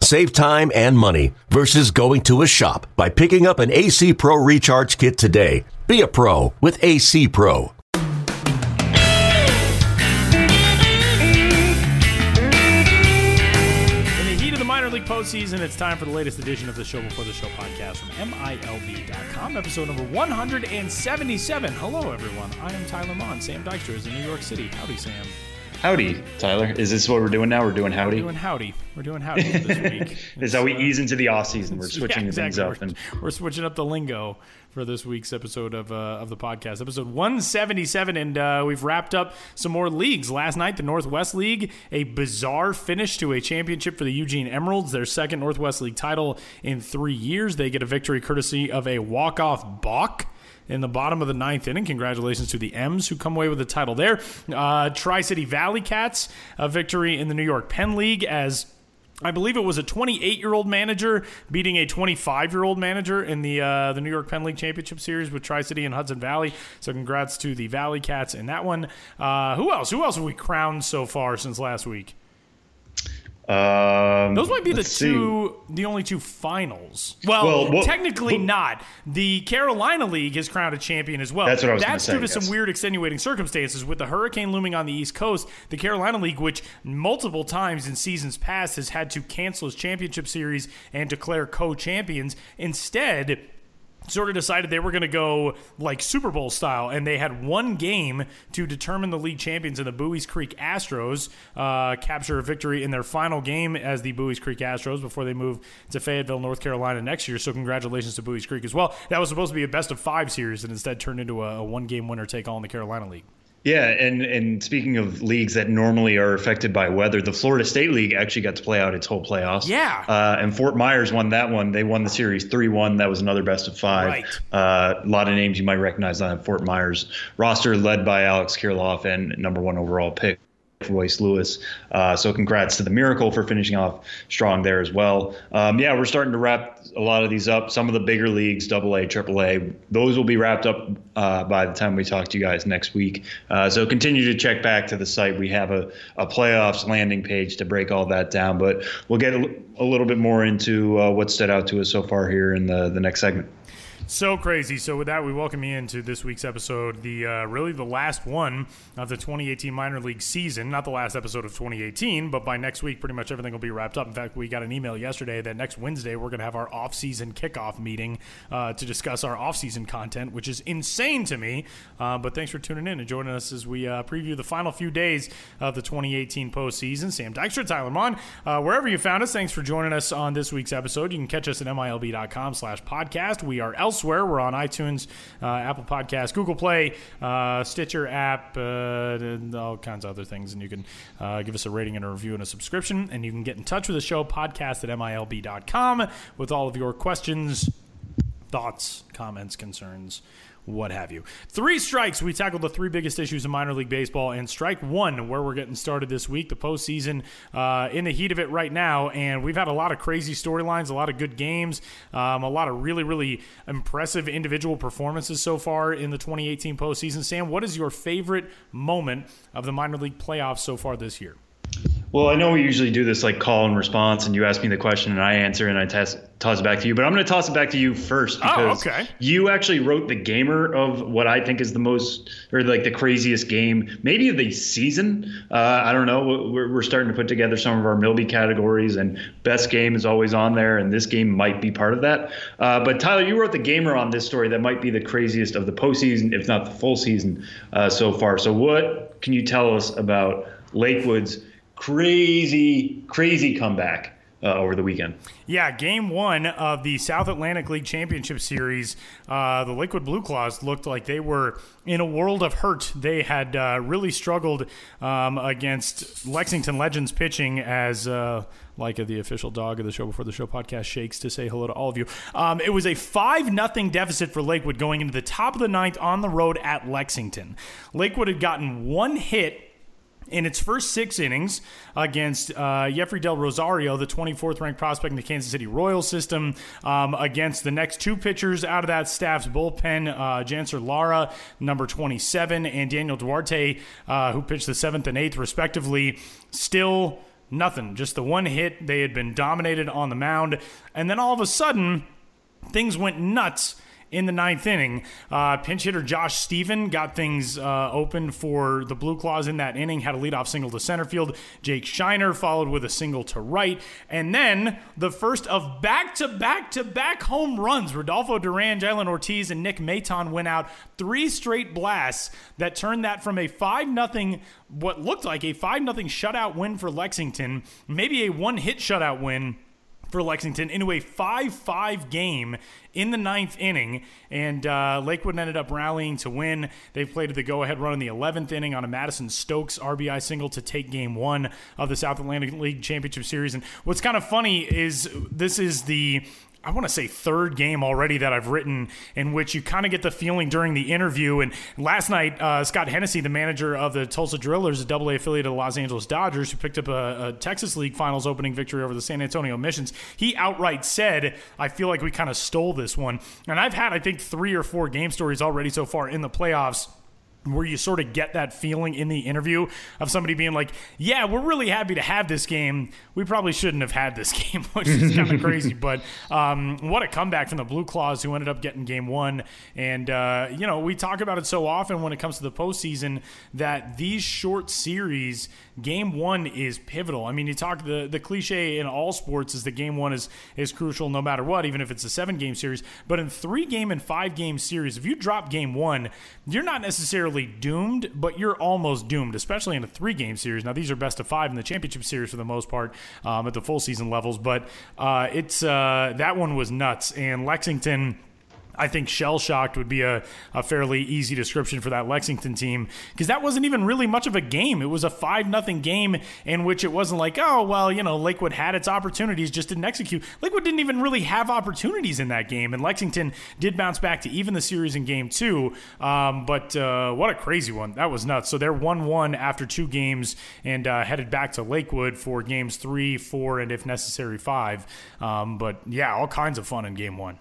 Save time and money versus going to a shop by picking up an AC Pro Recharge Kit today. Be a pro with AC Pro. In the heat of the minor league postseason, it's time for the latest edition of the Show Before the Show podcast from MILB.com, episode number 177. Hello, everyone. I am Tyler Maun. Sam Dykstra is in New York City. Howdy, Sam. Howdy, Tyler. Is this what we're doing now? We're doing howdy. We're doing howdy. We're doing howdy this week. is how we ease into the off season. We're switching Yeah, things up, We're, and we're switching up the lingo for this week's episode of uh, of the podcast, episode 177, and uh, we've wrapped up some more leagues. Last night, the Northwest League, a bizarre finish to a championship for the Eugene Emeralds, their second Northwest League title in three years. They get a victory courtesy of a walk off balk in the bottom of the ninth inning. Congratulations to the M's who come away with the title there. Uh, Tri City Valley Cats, a victory in the New York Penn League as. I believe it was a 28 year old manager beating a 25 year old manager in the uh, the New York Penn League Championship Series with Tri City and Hudson Valley. So congrats to the Valley Cats in that one. Uh, who else? Who else have we crowned so far since last week? Um, Those might be the let's see. two, the only two finals. Well, Well, what- technically not. The Carolina League has crowned a champion as well. That's what I was That's say, due to some weird extenuating circumstances with the hurricane looming on the East Coast. The Carolina League, which multiple times in seasons past has had to cancel its championship series and declare co-champions, instead sort of decided they were going to go like Super Bowl style, and they had one game to determine the league champions. And the Buies Creek Astros uh, capture a victory in their final game as the Buies Creek Astros before they move to Fayetteville, North Carolina next year. So congratulations to Buies Creek as well. That was supposed to be a best of five series, and instead turned into a, a one game winner take all in the Carolina League. Yeah, and and speaking of leagues that normally are affected by weather, the Florida State League actually got to play out its whole playoffs. Yeah. Uh, and Fort Myers won that one. They won the series three one. That was another best of five. Right. Uh, a lot of names you might recognize on Fort Myers roster, led by Alex Kirilloff and number one overall pick. Royce Lewis. Uh, so congrats to the Miracle for finishing off strong there as well. Um, yeah, we're starting to wrap a lot of these up. Some of the bigger leagues, Double A, Triple A, those will be wrapped up uh, by the time we talk to you guys next week. Uh, so continue to check back to the site. We have a, a playoffs landing page to break all that down, but we'll get a, a little bit more into uh, what stood out to us so far here in the, the next segment. So crazy. So with that, we welcome you into this week's episode, the uh, really the last one of the 2018 minor league season. Not the last episode of 2018, but by next week, pretty much everything will be wrapped up. In fact, we got an email yesterday that next Wednesday we're going to have our off-season kickoff meeting uh, to discuss our off-season content, which is insane to me. Uh, but thanks for tuning in and joining us as we uh, preview the final few days of the 2018 postseason. Sam Dykstra, Tyler Maun, uh, wherever you found us, thanks for joining us on this week's episode. You can catch us at milb.com/podcast. We are elsewhere. We're on iTunes, uh, Apple Podcasts, Google Play, uh, Stitcher app, uh, and all kinds of other things. And you can uh, give us a rating and a review and a subscription. And you can get in touch with the show, podcast at milb.com, with all of your questions, thoughts, comments, concerns, what have you. Three strikes. We tackled the three biggest issues in minor league baseball, and strike one, where we're getting started this week, the postseason, uh, in the heat of it right now. And we've had a lot of crazy storylines, a lot of good games, um, a lot of really, really impressive individual performances so far in the 2018 postseason. Sam, what is your favorite moment of the minor league playoffs so far this year? Well, I know we usually do this like call and response, and you ask me the question and I answer and I toss, toss it back to you. But I'm going to toss it back to you first Oh, because okay. you actually wrote the gamer of what I think is the most or like the craziest game, maybe of the season. Uh, I don't know. We're, we're starting to put together some of our MiLBY categories, and best game is always on there, and this game might be part of that. Uh, but Tyler, you wrote the gamer on this story that might be the craziest of the postseason, if not the full season uh, so far. So, what can you tell us about Lakewood's? Crazy, crazy comeback uh, over the weekend. Yeah, game one of the South Atlantic League Championship Series, uh, the Lakewood Blue Claws looked like they were in a world of hurt. They had uh, really struggled um, against Lexington Legends pitching as. Uh, like the official dog of the show before the show podcast shakes to say hello to all of you. Um, it was a five nothing deficit for Lakewood going into the top of the ninth on the road at Lexington. Lakewood had gotten one hit in its first six innings against uh, Yefri Del Rosario, the 24th ranked prospect in the Kansas City Royals system, um, against the next two pitchers out of that staff's bullpen, uh, Janser Lara, number 27, and Daniel Duarte, uh, who pitched the seventh and eighth, respectively. Still nothing, just the one hit. They had been dominated on the mound. And then all of a sudden, things went nuts in the ninth inning. Uh, pinch hitter Josh Stephen got things uh, open for the Blue Claws in that inning, had a leadoff single to center field. Jake Scheiner followed with a single to right. And then the first of back to back to back home runs. Rodolfo Duran, Jhailyn Ortiz, and Nick Maton went out three straight blasts that turned that from a 5 0, what looked like a 5 0 shutout win for Lexington, maybe a one hit shutout win for Lexington into a 5 5 game in the ninth inning. And uh, Lakewood ended up rallying to win. They played the go ahead run in the 11th inning on a Madison Stokes RBI single to take game one of the South Atlantic League Championship Series. And what's kind of funny is this is the I want to say third game already that I've written in which you kind of get the feeling during the interview. And last night, uh, Scott Hennessey, the manager of the Tulsa Drillers, a double A affiliate of the Los Angeles Dodgers, who picked up a, a, Texas League Finals opening victory over the San Antonio Missions, he outright said, I feel like we kind of stole this one. And I've had, I think, three or four game stories already so far in the playoffs where you sort of get that feeling in the interview of somebody being like, "Yeah, we're really happy to have this game. We probably shouldn't have had this game," which is kind of crazy. But um, what a comeback from the Blue Claws, who ended up getting game one. And uh, you know, we talk about it so often when it comes to the postseason that these short series, game one is pivotal. I mean, you talk the the cliche in all sports is that game one is is crucial no matter what, even if it's a seven game series. But in three game and five game series, if you drop game one, you're not necessarily doomed, but you're almost doomed, especially in a three game series. Now, these are best of five in the championship series for the most part um, at the full season levels, but uh, it's uh, that one was nuts. And Lexington I think shell shocked would be a, a fairly easy description for that Lexington team because that wasn't even really much of a game. It was a 5 nothing game in which it wasn't like, oh, well, you know, Lakewood had its opportunities, just didn't execute. Lakewood didn't even really have opportunities in that game, and Lexington did bounce back to even the series in game two. Um, but uh, what a crazy one. That was nuts. So they're 1 1 after two games and uh, headed back to Lakewood for games three, four, and if necessary, five. Um, but yeah, all kinds of fun in game one.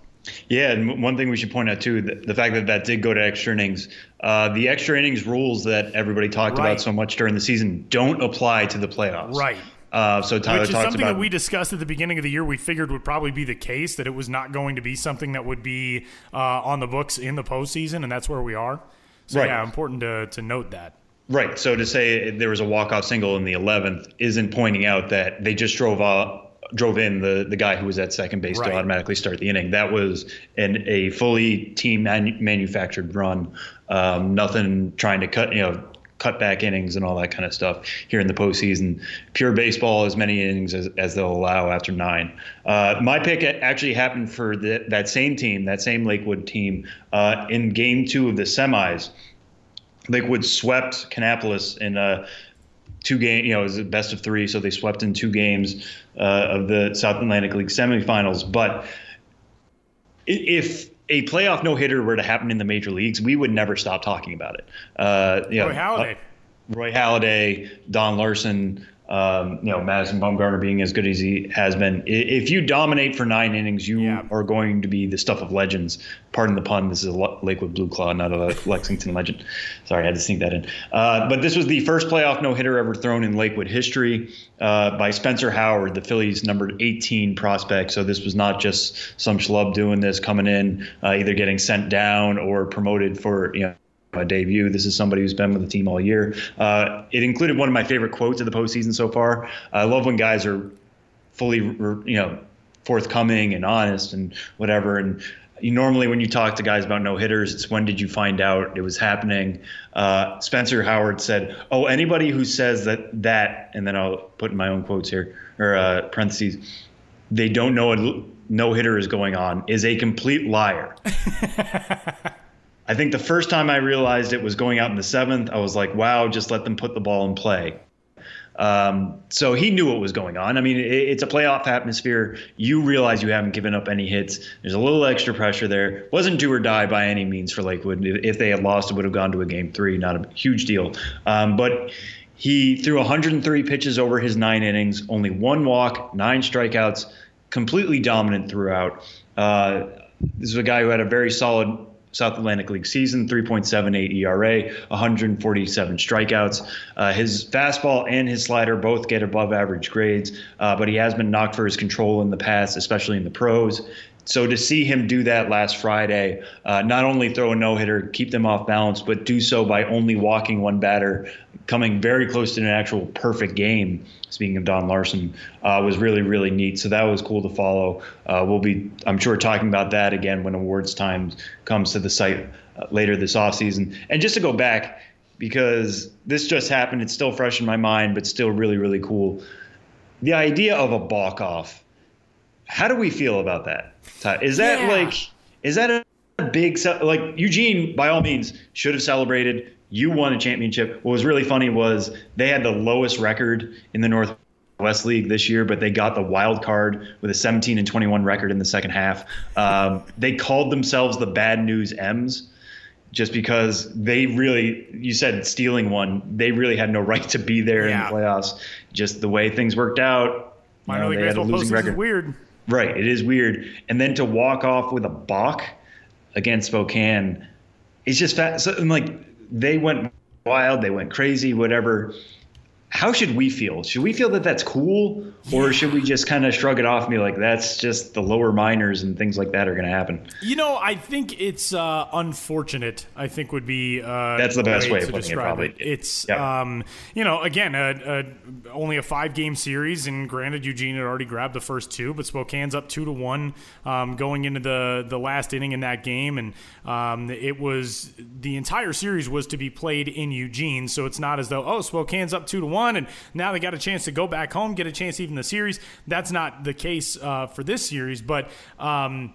Yeah, and one thing we should point out too, the, the fact that that did go to extra innings, uh, the extra innings rules that everybody talked right. about so much during the season don't apply to the playoffs. Right. Uh, so Tyler Which is something about, that we discussed at the beginning of the year. We figured would probably be the case that it was not going to be something that would be uh, on the books in the postseason, and that's where we are. So right. yeah, important to to note that. Right. So to say there was a walk off single in the 11th isn't pointing out that they just drove off drove in the the guy who was at second base right. to automatically start the inning. That was an a fully team manu- manufactured run. Um, nothing trying to cut you know cut back innings and all that kind of stuff here in the postseason. Pure baseball, as many innings as, as they'll allow after nine. Uh, my pick actually happened for the, that same team, that same Lakewood team, uh, in game two of the semis. Lakewood swept Kannapolis in a two game, you know, it was a best of three, so they swept in two games uh, of the South Atlantic League semifinals. But if a playoff no hitter were to happen in the major leagues, we would never stop talking about it. Uh, you Roy know, Halladay. Uh, Roy Halladay, Don Larsen, um, you know, Madison Bumgarner being as good as he has been. If you dominate for nine innings, you yeah. are going to be the stuff of legends. Pardon the pun. This is a Lakewood Blue Claw, not a Lexington legend. Sorry, I had to sneak that in. Uh, but this was the first playoff no hitter ever thrown in Lakewood history uh, by Spencer Howard, the Phillies' number 18 prospect. So this was not just some schlub doing this, coming in, uh, either getting sent down or promoted for you know debut. This is somebody who's been with the team all year. Uh, it included one of my favorite quotes of the postseason so far. I love when guys are fully, you know, forthcoming and honest and whatever. And you, normally when you talk to guys about no hitters, it's when did you find out it was happening? Uh, Spencer Howard said, "Oh, anybody who says that that," and then I'll put in my own quotes here or uh, parentheses, they don't know a no hitter is going on is a complete liar. I think the first time I realized it was going out in the seventh, I was like, wow, just let them put the ball in play. Um, so he knew what was going on. I mean, it, it's a playoff atmosphere. You realize you haven't given up any hits. There's a little extra pressure there. Wasn't do or die by any means for Lakewood. If they had lost, it would have gone to a game three. Not a huge deal. Um, but he threw 103 pitches over his nine innings, only one walk, nine strikeouts, completely dominant throughout. Uh, this is a guy who had a very solid South Atlantic League season, 3.78 ERA, 147 strikeouts. Uh, his fastball and his slider both get above average grades, uh, but he has been knocked for his control in the past, especially in the pros. So to see him do that last Friday, uh, not only throw a no hitter, keep them off balance, but do so by only walking one batter, coming very close to an actual perfect game. Speaking of Don Larsen, uh, was really really neat. So that was cool to follow. Uh, we'll be, I'm sure, talking about that again when awards time comes to the site uh, later this offseason. And just to go back, because this just happened, it's still fresh in my mind, but still really really cool. The idea of a balk off. How do we feel about that? Is that yeah. like is that a big like Eugene by all means should have celebrated. You won a championship. What was really funny was they had the lowest record in the Northwest League this year, but they got the wild card with a 17 and 21 record in the second half. Um, they called themselves the Bad News M's just because they really you said stealing one they really had no right to be there yeah. in the playoffs just the way things worked out minor league baseball postseason is weird Right, it is weird. And then to walk off with a balk against Spokane, it's just fat. So, like they went wild, they went crazy, whatever how should we feel? Should we feel that that's cool, or should we just kind of shrug it off and be like, that's just the lower minors and things like that are going to happen? You know, I think it's uh, unfortunate. I think would be uh, that's the best way, way of putting it. Probably it. it's yep. um, you know again a, a, only a five game series, and granted Eugene had already grabbed the first two, but Spokane's up two to one um, going into the the last inning in that game, and um, it was the entire series was to be played in Eugene, so it's not as though oh Spokane's up two to one and now they got a chance to go back home, get a chance even the series. That's not the case uh, for this series, but um,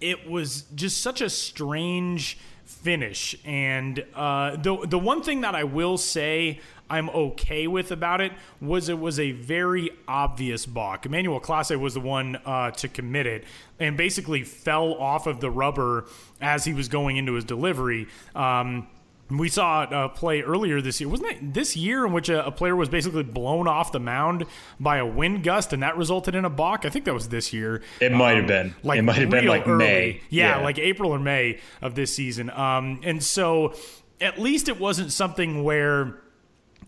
it was just such a strange finish. And uh, the the one thing that I will say I'm okay with about it was it was a very obvious balk. Emmanuel Clase was the one uh, to commit it and basically fell off of the rubber as he was going into his delivery. Um, we saw a play earlier this year. Wasn't it this year in which a, a, player was basically blown off the mound by a wind gust and that resulted in a balk? I think that was this year. It might um, have been. Like it might have been like early. May. Yeah, yeah, like April or May of this season. Um, and so at least it wasn't something where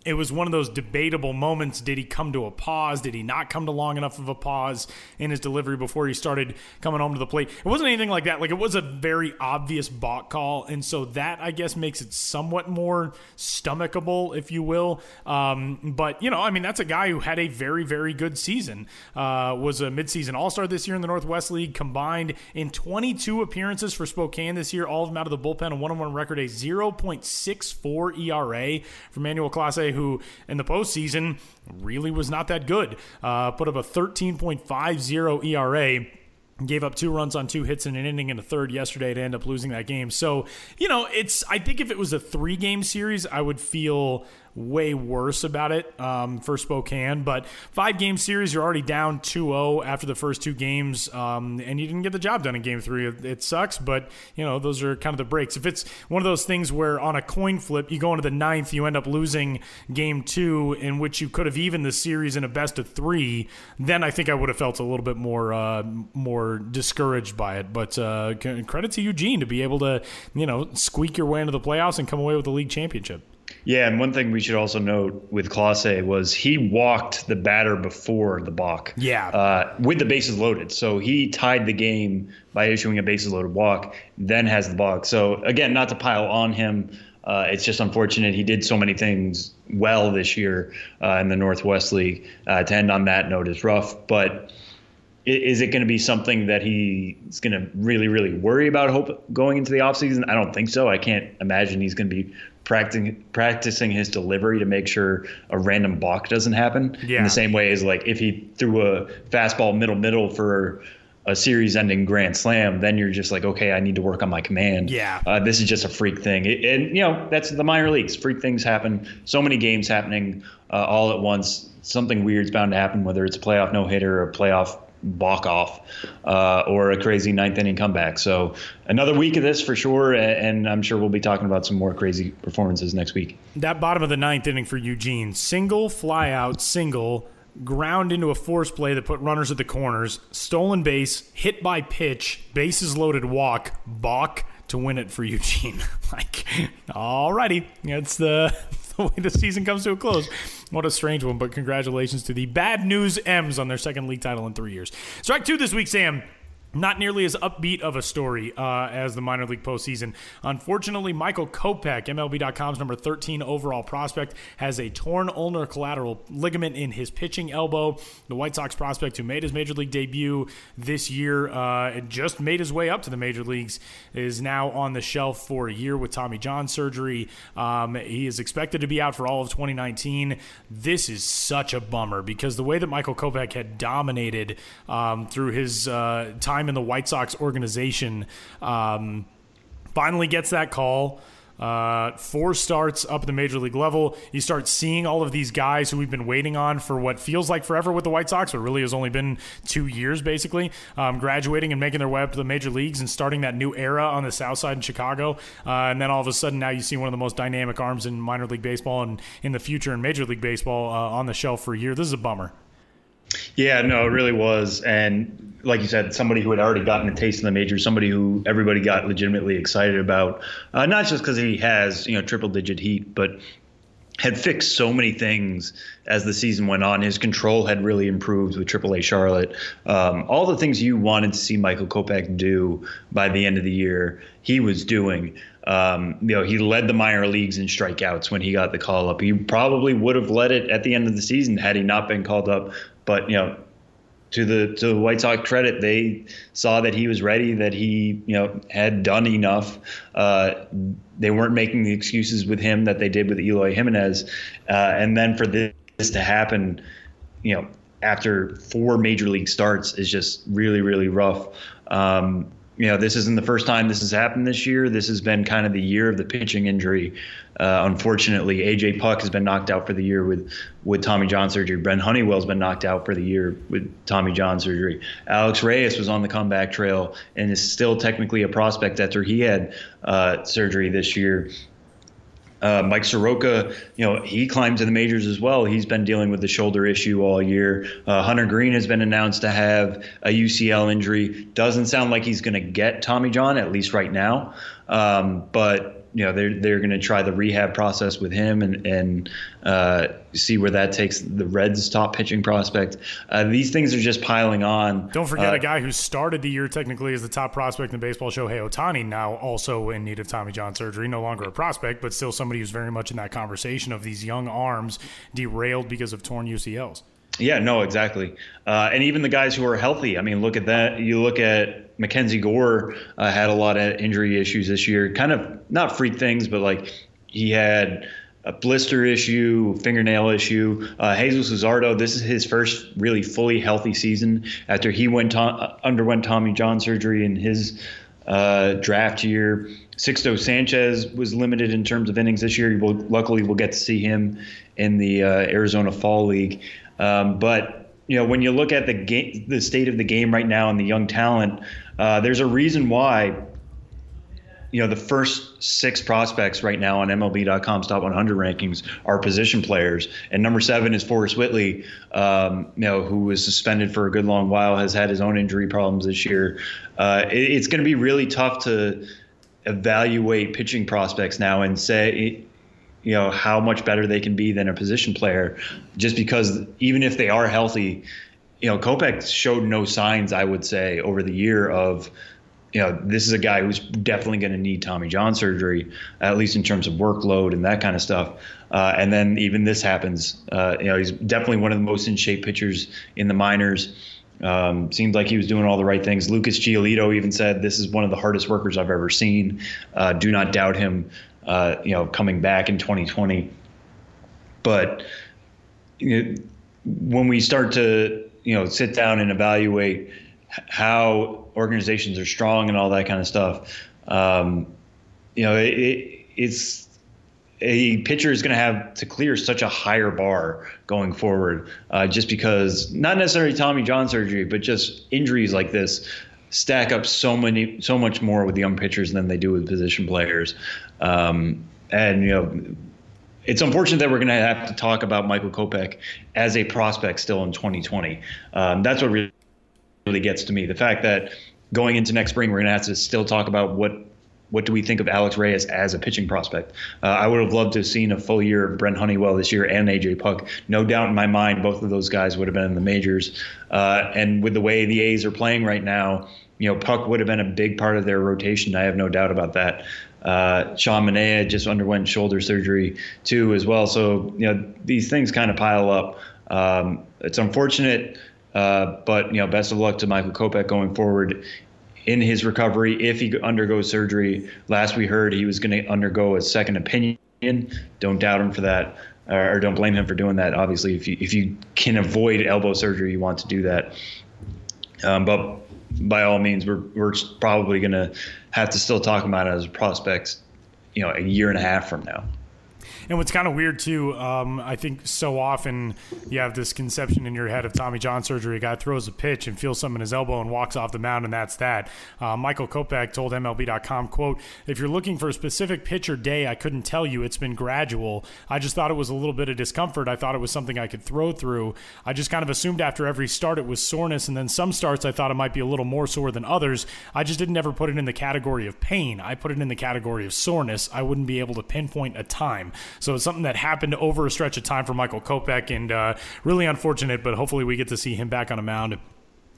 it was one of those debatable moments. Did he come to a pause? Did he not come to long enough of a pause in his delivery before he started coming home to the plate? It wasn't anything like that. Like it was a very obvious balk call, and so that I guess makes it somewhat more stomachable, if you will. Um, but you know, I mean, that's a guy who had a very, very good season. Uh, was a midseason All Star this year in the Northwest League, combined in 22 appearances for Spokane this year, all of them out of the bullpen, a one-on-one record, a 0.64 ERA for Manuel Clase who in the postseason really was not that good. Uh, put up a 13.50 ERA gave up two runs on two hits in an inning in the third yesterday to end up losing that game. So, you know, it's I think if it was a three game series, I would feel way worse about it um, for Spokane. But five game series, you're already down 2 0 after the first two games, um, and you didn't get the job done in game three. It, sucks, but, you know, those are kind of the breaks. If it's one of those things where on a coin flip, you go into the ninth, you end up losing game two, in which you could have even the series in a best of three, then I think I would have felt a little bit more, uh, more discouraged by it. But uh, credit to Eugene to be able to, you know, squeak your way into the playoffs and come away with the league championship. Yeah, and one thing we should also note with Clase was he walked the batter before the balk. Yeah. Uh, with the bases loaded. So he tied the game by issuing a bases loaded walk, then has the balk. So again, not to pile on him. Uh, it's just unfortunate he did so many things well this year uh, in the Northwest League. Uh, to end on that note is rough, but is it going to be something that he's going to really, really worry about hope going into the offseason? I don't think so. I can't imagine he's going to be practicing practicing his delivery to make sure a random balk doesn't happen. Yeah. In the same way as like if he threw a fastball middle middle for a series-ending grand slam, then you're just like, okay, I need to work on my command. Yeah. Uh, this is just a freak thing, it, and you know that's the minor leagues. Freak things happen. So many games happening uh, all at once. Something weird's bound to happen, whether it's a playoff no hitter or a playoff balk off uh, or a crazy ninth inning comeback. So another week of this for sure, and I'm sure we'll be talking about some more crazy performances next week. That bottom of the ninth inning for Eugene, single fly out, single ground into a force play that put runners at the corners, stolen base, hit by pitch, bases loaded walk, balk to win it for Eugene. like, alrighty, it's the, the way the season comes to a close. What a strange one, but congratulations to the Bad News M's on their second league title in three years. Strike two this week, Sam not nearly as upbeat of a story uh, as the minor league postseason. Unfortunately, Michael Kopech, MLB.com's number 13 overall prospect, has a torn ulnar collateral ligament in his pitching elbow. The White Sox prospect, who made his major league debut this year uh, and just made his way up to the major leagues, is now on the shelf for a year with Tommy John surgery. Um, he is expected to be out for all of 2019. This is such a bummer because the way that Michael Kopech had dominated um, through his uh, time time in the White Sox organization, um, finally gets that call. Uh, four starts up at the major league level. You start seeing all of these guys who we've been waiting on for what feels like forever with the White Sox, but really has only been two years basically, um, graduating and making their way up to the major leagues and starting that new era on the South Side in Chicago. Uh, and then all of a sudden, now you see one of the most dynamic arms in minor league baseball and in the future in Major League Baseball uh, on the shelf for a year. This is a bummer. Yeah, no, it really was. And like you said, somebody who had already gotten a taste in the majors, somebody who everybody got legitimately excited about, uh, not just because he has, you know, triple digit heat, but had fixed so many things as the season went on. His control had really improved with AAA Charlotte. Um, all the things you wanted to see Michael Kopech do by the end of the year, he was doing. Um, you know, he led the minor leagues in strikeouts when he got the call up. He probably would have led it at the end of the season had he not been called up. But you know, to the to the White Sox credit, they saw that he was ready, that he you know had done enough. Uh, they weren't making the excuses with him that they did with Eloy Jimenez, uh, and then for this to happen, you know, after four major league starts is just really really rough. Um, you know, this isn't the first time this has happened this year. This has been kind of the year of the pitching injury. Uh, unfortunately, AJ Puk has been knocked out for the year with with Tommy John surgery. Brent Honeywell's been knocked out for the year with Tommy John surgery. Alex Reyes was on the comeback trail and is still technically a prospect after he had uh, surgery this year. Uh, Mike Soroka, you know, he climbed to the majors as well. He's been dealing with the shoulder issue all year. Uh, Hunter Greene has been announced to have a UCL injury. Doesn't sound like he's going to get Tommy John, at least right now. Um, but you know they're they're going to try the rehab process with him and and uh, see where that takes the Reds' top pitching prospect. Uh, these things are just piling on. Don't forget uh, a guy who started the year technically as the top prospect in baseball, Shohei Ohtani, now also in need of Tommy John surgery. No longer a prospect, but still somebody who's very much in that conversation of these young arms derailed because of torn UCLs. Yeah, no, exactly. Uh, and even the guys who are healthy. I mean, look at that. You look at Mackenzie Gore uh, had a lot of injury issues this year. Kind of not freak things, but like he had a blister issue, fingernail issue. Uh, Jesus this is his first really fully healthy season after he went to- underwent Tommy John surgery in his uh, draft year. Sixto Sanchez was limited in terms of innings this year. Will, luckily, we'll get to see him in the uh, Arizona Fall League. Um, but you know, when you look at the game, the state of the game right now and the young talent, uh, there's a reason why, you know, the first six prospects right now on MLB.com's top 100 rankings are position players, and number seven is Forrest Whitley, um, you know, who was suspended for a good long while, has had his own injury problems this year. Uh, it, it's going to be really tough to evaluate pitching prospects now and say you know how much better they can be than a position player just because even if they are healthy you know, Kopech showed no signs, I would say, over the year of, you know, this is a guy who's definitely going to need Tommy John surgery, at least in terms of workload and that kind of stuff. Uh, and then even this happens. Uh, you know, he's definitely one of the most in shape pitchers in the minors. Um, seemed like he was doing all the right things. Lucas Giolito even said, "This is one of the hardest workers I've ever seen. Uh, do not doubt him. Uh, you know, coming back in 2020." But you know, when we start to you know sit down and evaluate how organizations are strong and all that kind of stuff, um, you know, it, it, it's a pitcher is going to have to clear such a higher bar going forward, uh, just because not necessarily Tommy John surgery, but just injuries like this stack up so many, so much more with young pitchers than they do with position players. Um, and you know, it's unfortunate that we're going to have to talk about Michael Kopech as a prospect still in 2020. Um, that's what really, gets to me. The fact that going into next spring, we're going to have to still talk about what what do we think of Alex Reyes as a pitching prospect? Uh, I would have loved to have seen a full year of Brent Honeywell this year and AJ Puk. No doubt in my mind, both of those guys would have been in the majors. Uh, and with the way the A's are playing right now, you know, Puk would have been a big part of their rotation. I have no doubt about that. Uh, Sean Manaea just underwent shoulder surgery too, as well. So you know, these things kind of pile up. Um, it's unfortunate. Uh, but you know, best of luck to Michael Kopech going forward in his recovery if he undergoes surgery. Last we heard, he was going to undergo a second opinion. Don't doubt him for that, or don't blame him for doing that. Obviously, if you if you can avoid elbow surgery, you want to do that. Um, but by all means, we're we're probably going to have to still talk about it as prospects, you know, a year and a half from now. And what's kind of weird too, um, I think so often you have this conception in your head of Tommy John surgery. A guy throws a pitch and feels something in his elbow and walks off the mound, and that's that. Uh, Michael Kopech told MLB.com, "quote If you're looking for a specific pitch or day, I couldn't tell you. It's been gradual. I just thought it was a little bit of discomfort. I thought it was something I could throw through. I just kind of assumed after every start it was soreness, and then some starts I thought it might be a little more sore than others. I just didn't ever put it in the category of pain. I put it in the category of soreness. I wouldn't be able to pinpoint a time." So it's something that happened over a stretch of time for Michael Kopech, and uh, really unfortunate. But hopefully, we get to see him back on a mound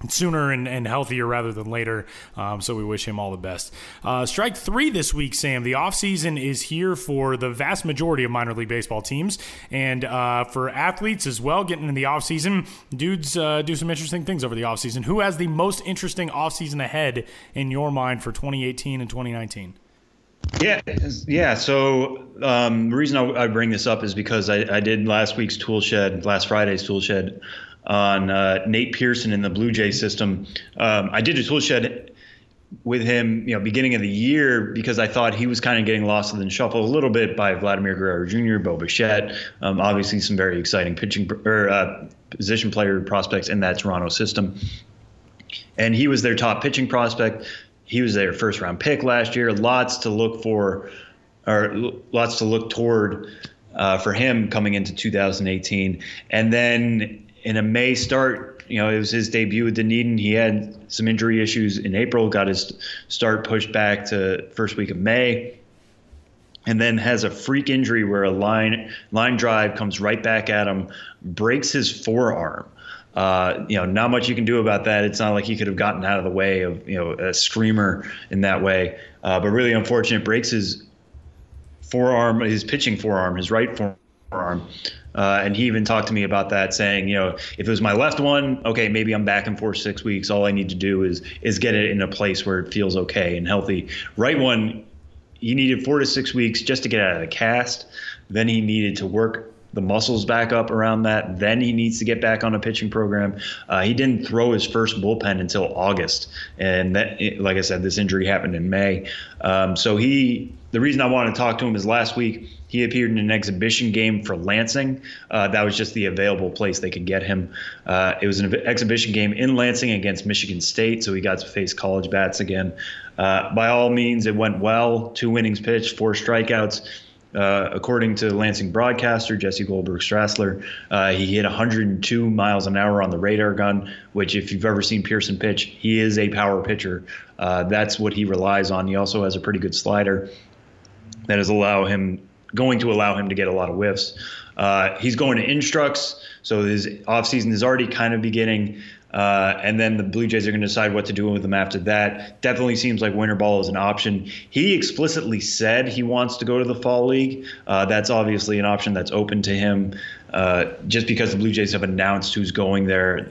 sooner and, and healthier rather than later. Um, so we wish him all the best. Uh, strike three this week, Sam. The offseason is here for the vast majority of minor league baseball teams and uh, for athletes as well. Getting in the offseason, dudes uh, do some interesting things over the offseason. Who has the most interesting offseason ahead in your mind for 2018 and 2019? Yeah, yeah. So um, the reason I, I, bring this up is because I, I, did last week's tool shed, last Friday's tool shed on uh, Nate Pearson in the Blue Jay system. Um, I did a tool shed with him, you know, beginning of the year because I thought he was kind of getting lost in the shuffle a little bit by Vladimir Guerrero Jr., Bo Bichette. Um, obviously, some very exciting pitching or uh, position player prospects in that Toronto system. And he was their top pitching prospect he was their first round pick last year. Lots to look for, or lots to look toward uh, for him coming into 2018. And then in a May start, you know, it was his debut with Dunedin. He had some injury issues in April, got his start pushed back to first week of May. And then has a freak injury where a line line drive comes right back at him, breaks his forearm. Uh, you know, not much you can do about that. It's not like he could have gotten out of the way of you know a screamer in that way. Uh, but really unfortunate, breaks his forearm, his pitching forearm, his right forearm. Uh, and he even talked to me about that, saying, you know, if it was my left one, okay, maybe I'm back in four six weeks. All I need to do is is get it in a place where it feels okay and healthy. Right one, he needed four to six weeks just to get out of the cast. Then he needed to work the muscles back up around that. Then he needs to get back on a pitching program. Uh, he didn't throw his first bullpen until August, and that, like I said, this injury happened in May. Um, so he, the reason I wanted to talk to him is last week he appeared in an exhibition game for Lansing. Uh, that was just the available place they could get him. Uh, it was an exhibition game in Lansing against Michigan State, so he got to face college bats again. Uh, by all means, it went well. Two innings pitched, four strikeouts. Uh, according to Lansing broadcaster Jesse Goldberg Strassler, uh, he hit 102 miles an hour on the radar gun, which, if you've ever seen Pearson pitch, he is a power pitcher. Uh, that's what he relies on. He also has a pretty good slider that is allow him going to allow him to get a lot of whiffs. Uh, he's going to instructs, so his offseason is already kind of beginning. Uh, and then the Blue Jays are going to decide what to do with him after that. Definitely seems like winter ball is an option. He explicitly said he wants to go to the fall league. Uh, that's obviously an option that's open to him. Uh, just because the Blue Jays have announced who's going there,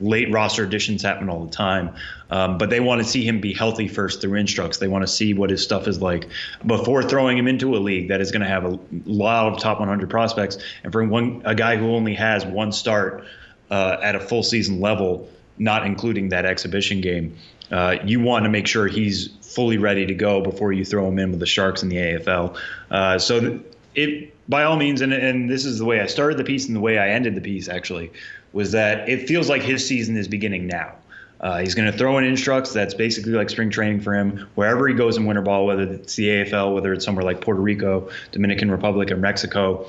late roster additions happen all the time. Um, but they want to see him be healthy first through instructs. They want to see what his stuff is like before throwing him into a league that is going to have a lot of top 100 prospects. And for one, a guy who only has one start uh, at a full season level, not including that exhibition game, uh, you want to make sure he's fully ready to go before you throw him in with the Sharks in the AFL. Uh, so it, by all means, and, and this is the way I started the piece and the way I ended the piece actually, was that it feels like his season is beginning now. Uh, he's going to throw in instructs. That's basically like spring training for him. Wherever he goes in winter ball, whether it's the AFL, whether it's somewhere like Puerto Rico, Dominican Republic, or Mexico,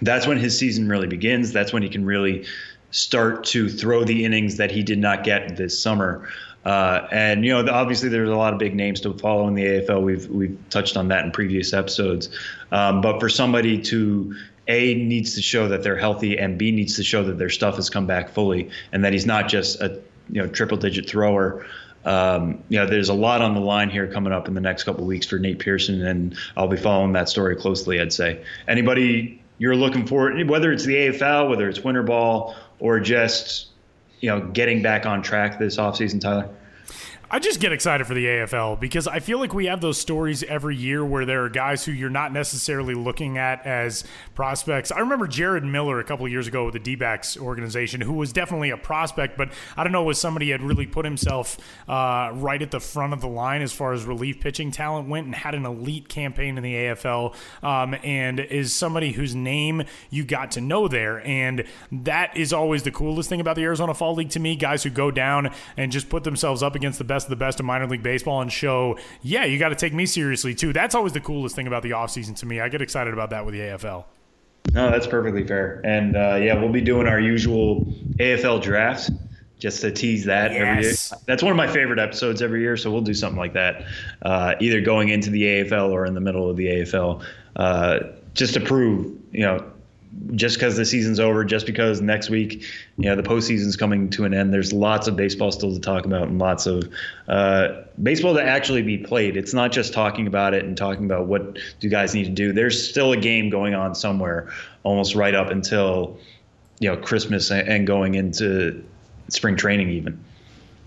that's when his season really begins. That's when he can really start to throw the innings that he did not get this summer. Uh, and you know, obviously, there's a lot of big names to follow in the AFL. We've we've touched on that in previous episodes. Um, but for somebody to a needs to show that they're healthy, and B needs to show that their stuff has come back fully, and that he's not just a you know triple digit thrower. Um, you know, there's a lot on the line here coming up in the next couple weeks for Nate Pearson, and I'll be following that story closely. I'd say anybody you're looking for, whether it's the AFL, whether it's winter ball, or just you know getting back on track this offseason, Tyler. I just get excited for the AFL because I feel like we have those stories every year where there are guys who you're not necessarily looking at as prospects. I remember Jared Miller a couple years ago with the D backs organization, who was definitely a prospect, but I don't know, was somebody had really put himself uh, right at the front of the line as far as relief pitching talent went and had an elite campaign in the AFL um, and is somebody whose name you got to know there. And that is always the coolest thing about the Arizona Fall League to me guys who go down and just put themselves up against the best best of the best of minor league baseball and show, yeah, you got to take me seriously too. That's always the coolest thing about the offseason to me. I get excited about that with the AFL. No, that's perfectly fair. And uh, yeah, we'll be doing our usual AFL draft just to tease that yes. every year. That's one of my favorite episodes every year. So we'll do something like that, uh, either going into the AFL or in the middle of the AFL, uh, just to prove, you know, just because the season's over, just because next week, you know, the postseason's coming to an end. There's lots of baseball still to talk about and lots of uh, baseball to actually be played. It's not just talking about it and talking about what do guys need to do. There's still a game going on somewhere, almost right up until you know Christmas and going into spring training even.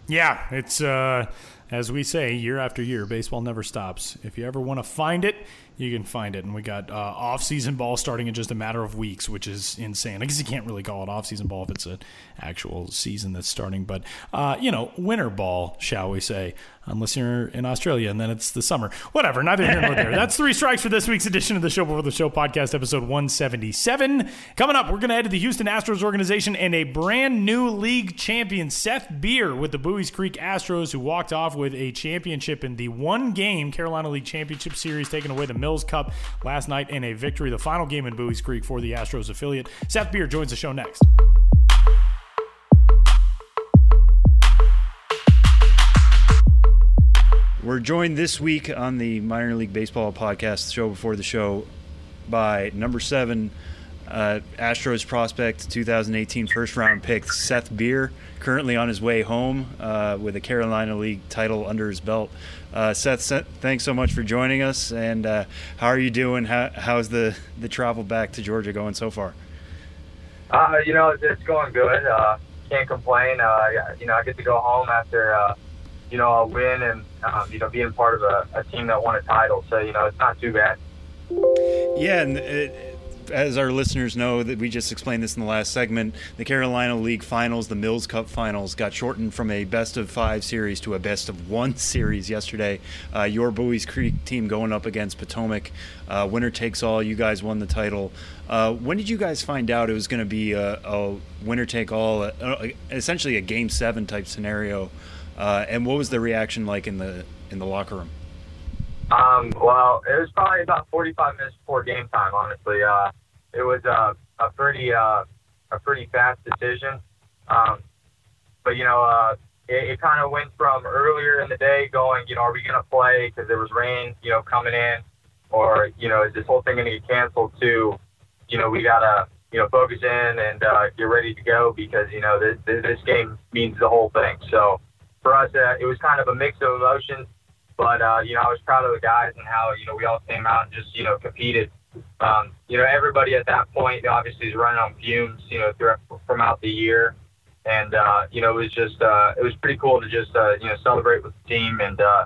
Yeah, it's uh, as we say year after year, baseball never stops. If you ever want to find it you can find it. And we got uh, off-season ball starting in just a matter of weeks, which is insane. I guess you can't really call it off-season ball if it's an actual season that's starting, but uh, you know, winter ball, shall we say? unless you're in Australia and then it's the summer. Whatever, neither here nor there. That's three strikes for this week's edition of the Show Before the Show podcast, episode 177. Coming up, we're going to head to the Houston Astros organization and a brand new league champion, Seth Beer, with the Buies Creek Astros, who walked off with a championship in the one game Carolina League Championship Series, taking away the Mills Cup last night in a victory, the final game in Buies Creek for the Astros affiliate. Seth Beer joins the show next. We're joined this week on the Minor League Baseball podcast, show before the show, by number seven uh, Astros prospect, 2018 first round pick, Seth Beer, currently on his way home uh, with a Carolina League title under his belt. Uh, Seth, Seth, thanks so much for joining us. And uh, how are you doing? How, how's the, the travel back to Georgia going so far? Uh, you know, it's going good. Uh, can't complain. you know, I get to go home after you know, a win and, um, you know, being part of a, a, team that won a title. So, you know, it's not too bad. Yeah, and it, as our listeners know, that we just explained this in the last segment, the Carolina League Finals, the Mills Cup Finals, got shortened from a best of five series to a best of one series yesterday. Uh, your Buies Creek team going up against Potomac, uh, winner takes all. You guys won the title. Uh, when did you guys find out it was going to be a, a winner take all, essentially a game seven type scenario? Uh, and what was the reaction like in the in the locker room? Um, well, it was probably about 45 minutes before game time. Honestly, uh, it was uh, a pretty uh, a pretty fast decision. Um, but you know, uh, it, it kind of went from earlier in the day going, you know, are we going to play because there was rain, you know, coming in, or you know, is this whole thing going to get canceled? To, you know, we gotta you know focus in and uh, get ready to go because you know this this game means the whole thing. So for us, uh, it was kind of a mix of emotions. But uh, you know, I was proud of the guys and how you know we all came out and just you know competed. Um, you know, everybody at that point obviously is running on fumes. You know, throughout, throughout the year, and uh, you know it was just uh, it was pretty cool to just uh, you know celebrate with the team and uh,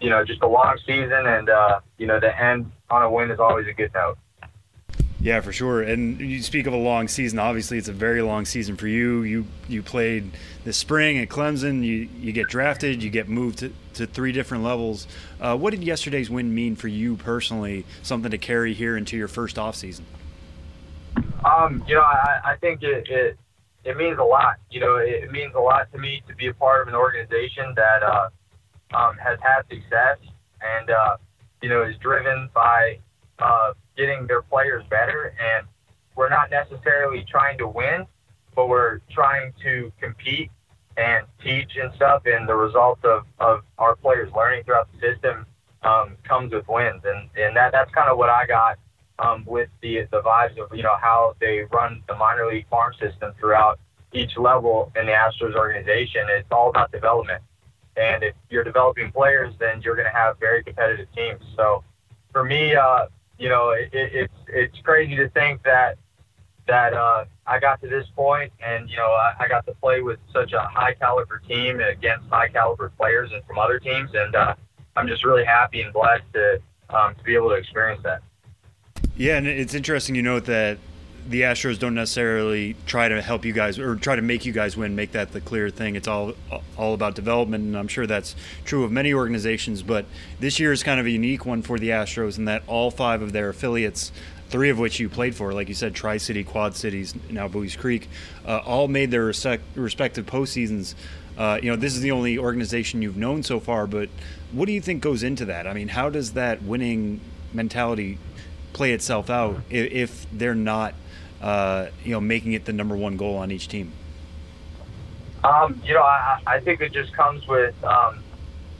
you know just a long season and uh, you know the end on a win is always a good note. Yeah, for sure. And you speak of a long season. Obviously, it's a very long season for you. You you played this spring at Clemson. You you get drafted. You get moved to, to three different levels. Uh, what did yesterday's win mean for you personally? Something to carry here into your first off season. Um, you know, I, I think it, it it means a lot. You know, it, means a lot to me to be a part of an organization that uh, um, has had success and uh, you know is driven by uh, getting their players better. And we're not necessarily trying to win, but we're trying to compete and teach and stuff. And the result of, of our players learning throughout the system um, comes with wins. And, and that, that's kind of what I got um, with the, the vibes of, you know, how they run the minor league farm system throughout each level in the Astros organization. It's all about development. And if you're developing players, then you're going to have very competitive teams. So for me, uh, you know, it, it, it's it's crazy to think that that uh, I got to this point, and you know, I, I got to play with such a high caliber team against high caliber players and from other teams, and uh, I'm just really happy and blessed to um, to be able to experience that. Yeah, and it's interesting you note that the Astros don't necessarily try to help you guys or try to make you guys win. Make that the clear thing. It's all all about development, and I'm sure that's true of many organizations. But this year is kind of a unique one for the Astros in that all five of their affiliates, three of which you played for, like you said, Tri City, Quad Cities, now Buies Creek, uh, all made their respective postseasons. Uh, you know, this is the only organization you've known so far, but what do you think goes into that? I mean, how does that winning mentality play itself out if they're not uh, you know, making it the number one goal on each team? Um, you know, I, I think it just comes with, um,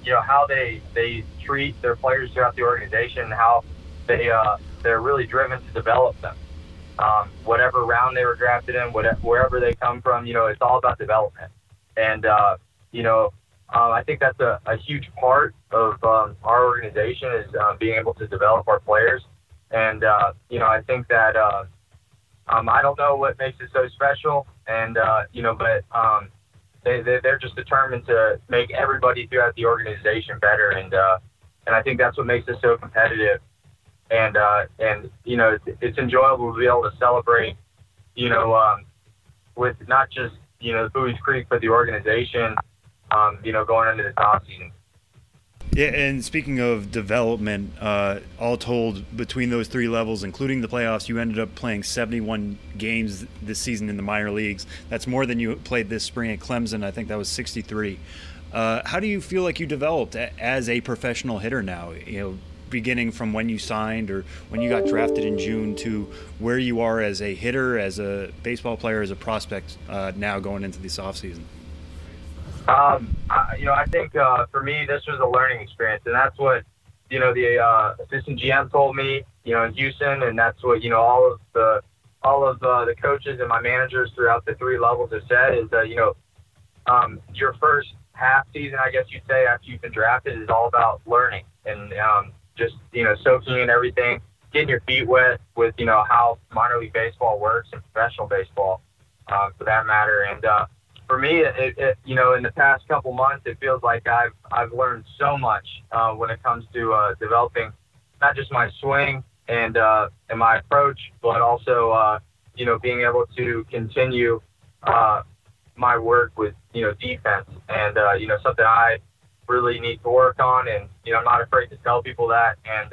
you know, how they they treat their players throughout the organization, and how they uh, they're really driven to develop them. Um, whatever round they were drafted in, whatever, wherever they come from, you know, it's all about development. And uh, you know, uh, I think that's a, a huge part of um, our organization is uh, being able to develop our players. And uh, you know, I think that uh, um, I don't know what makes it so special, and uh, you know, but um, they, they they're just determined to make everybody throughout the organization better, and uh, and I think that's what makes it so competitive, and uh, and you know, it's, it's enjoyable to be able to celebrate, you know, um, with not just you know Buies Creek, but the organization, um, you know, going into the off season. Yeah, and speaking of development, uh, all told, between those three levels, including the playoffs, you ended up playing 71 games this season in the minor leagues. That's more than you played this spring at Clemson. I think that was 63. Uh, how do you feel like you developed as a professional hitter now? You know, beginning from when you signed or when you got drafted in June to where you are as a hitter, as a baseball player, as a prospect uh, now going into this offseason? Um, I, you know, I think uh, for me, this was a learning experience, and that's what you know the uh, assistant GM told me. You know, in Houston, and that's what you know all of the all of uh, the coaches and my managers throughout the three levels have said is that you know um, your first half season, I guess you'd say, after you've been drafted, is all about learning and um, just you know soaking in everything, getting your feet wet with you know how minor league baseball works and professional baseball, uh, for that matter, and uh, for me, it, it, you know, in the past couple months, it feels like I've I've learned so much uh, when it comes to uh, developing not just my swing and uh, and my approach, but also uh, you know being able to continue uh, my work with you know defense. And uh, you know something I really need to work on, and you know I'm not afraid to tell people that, and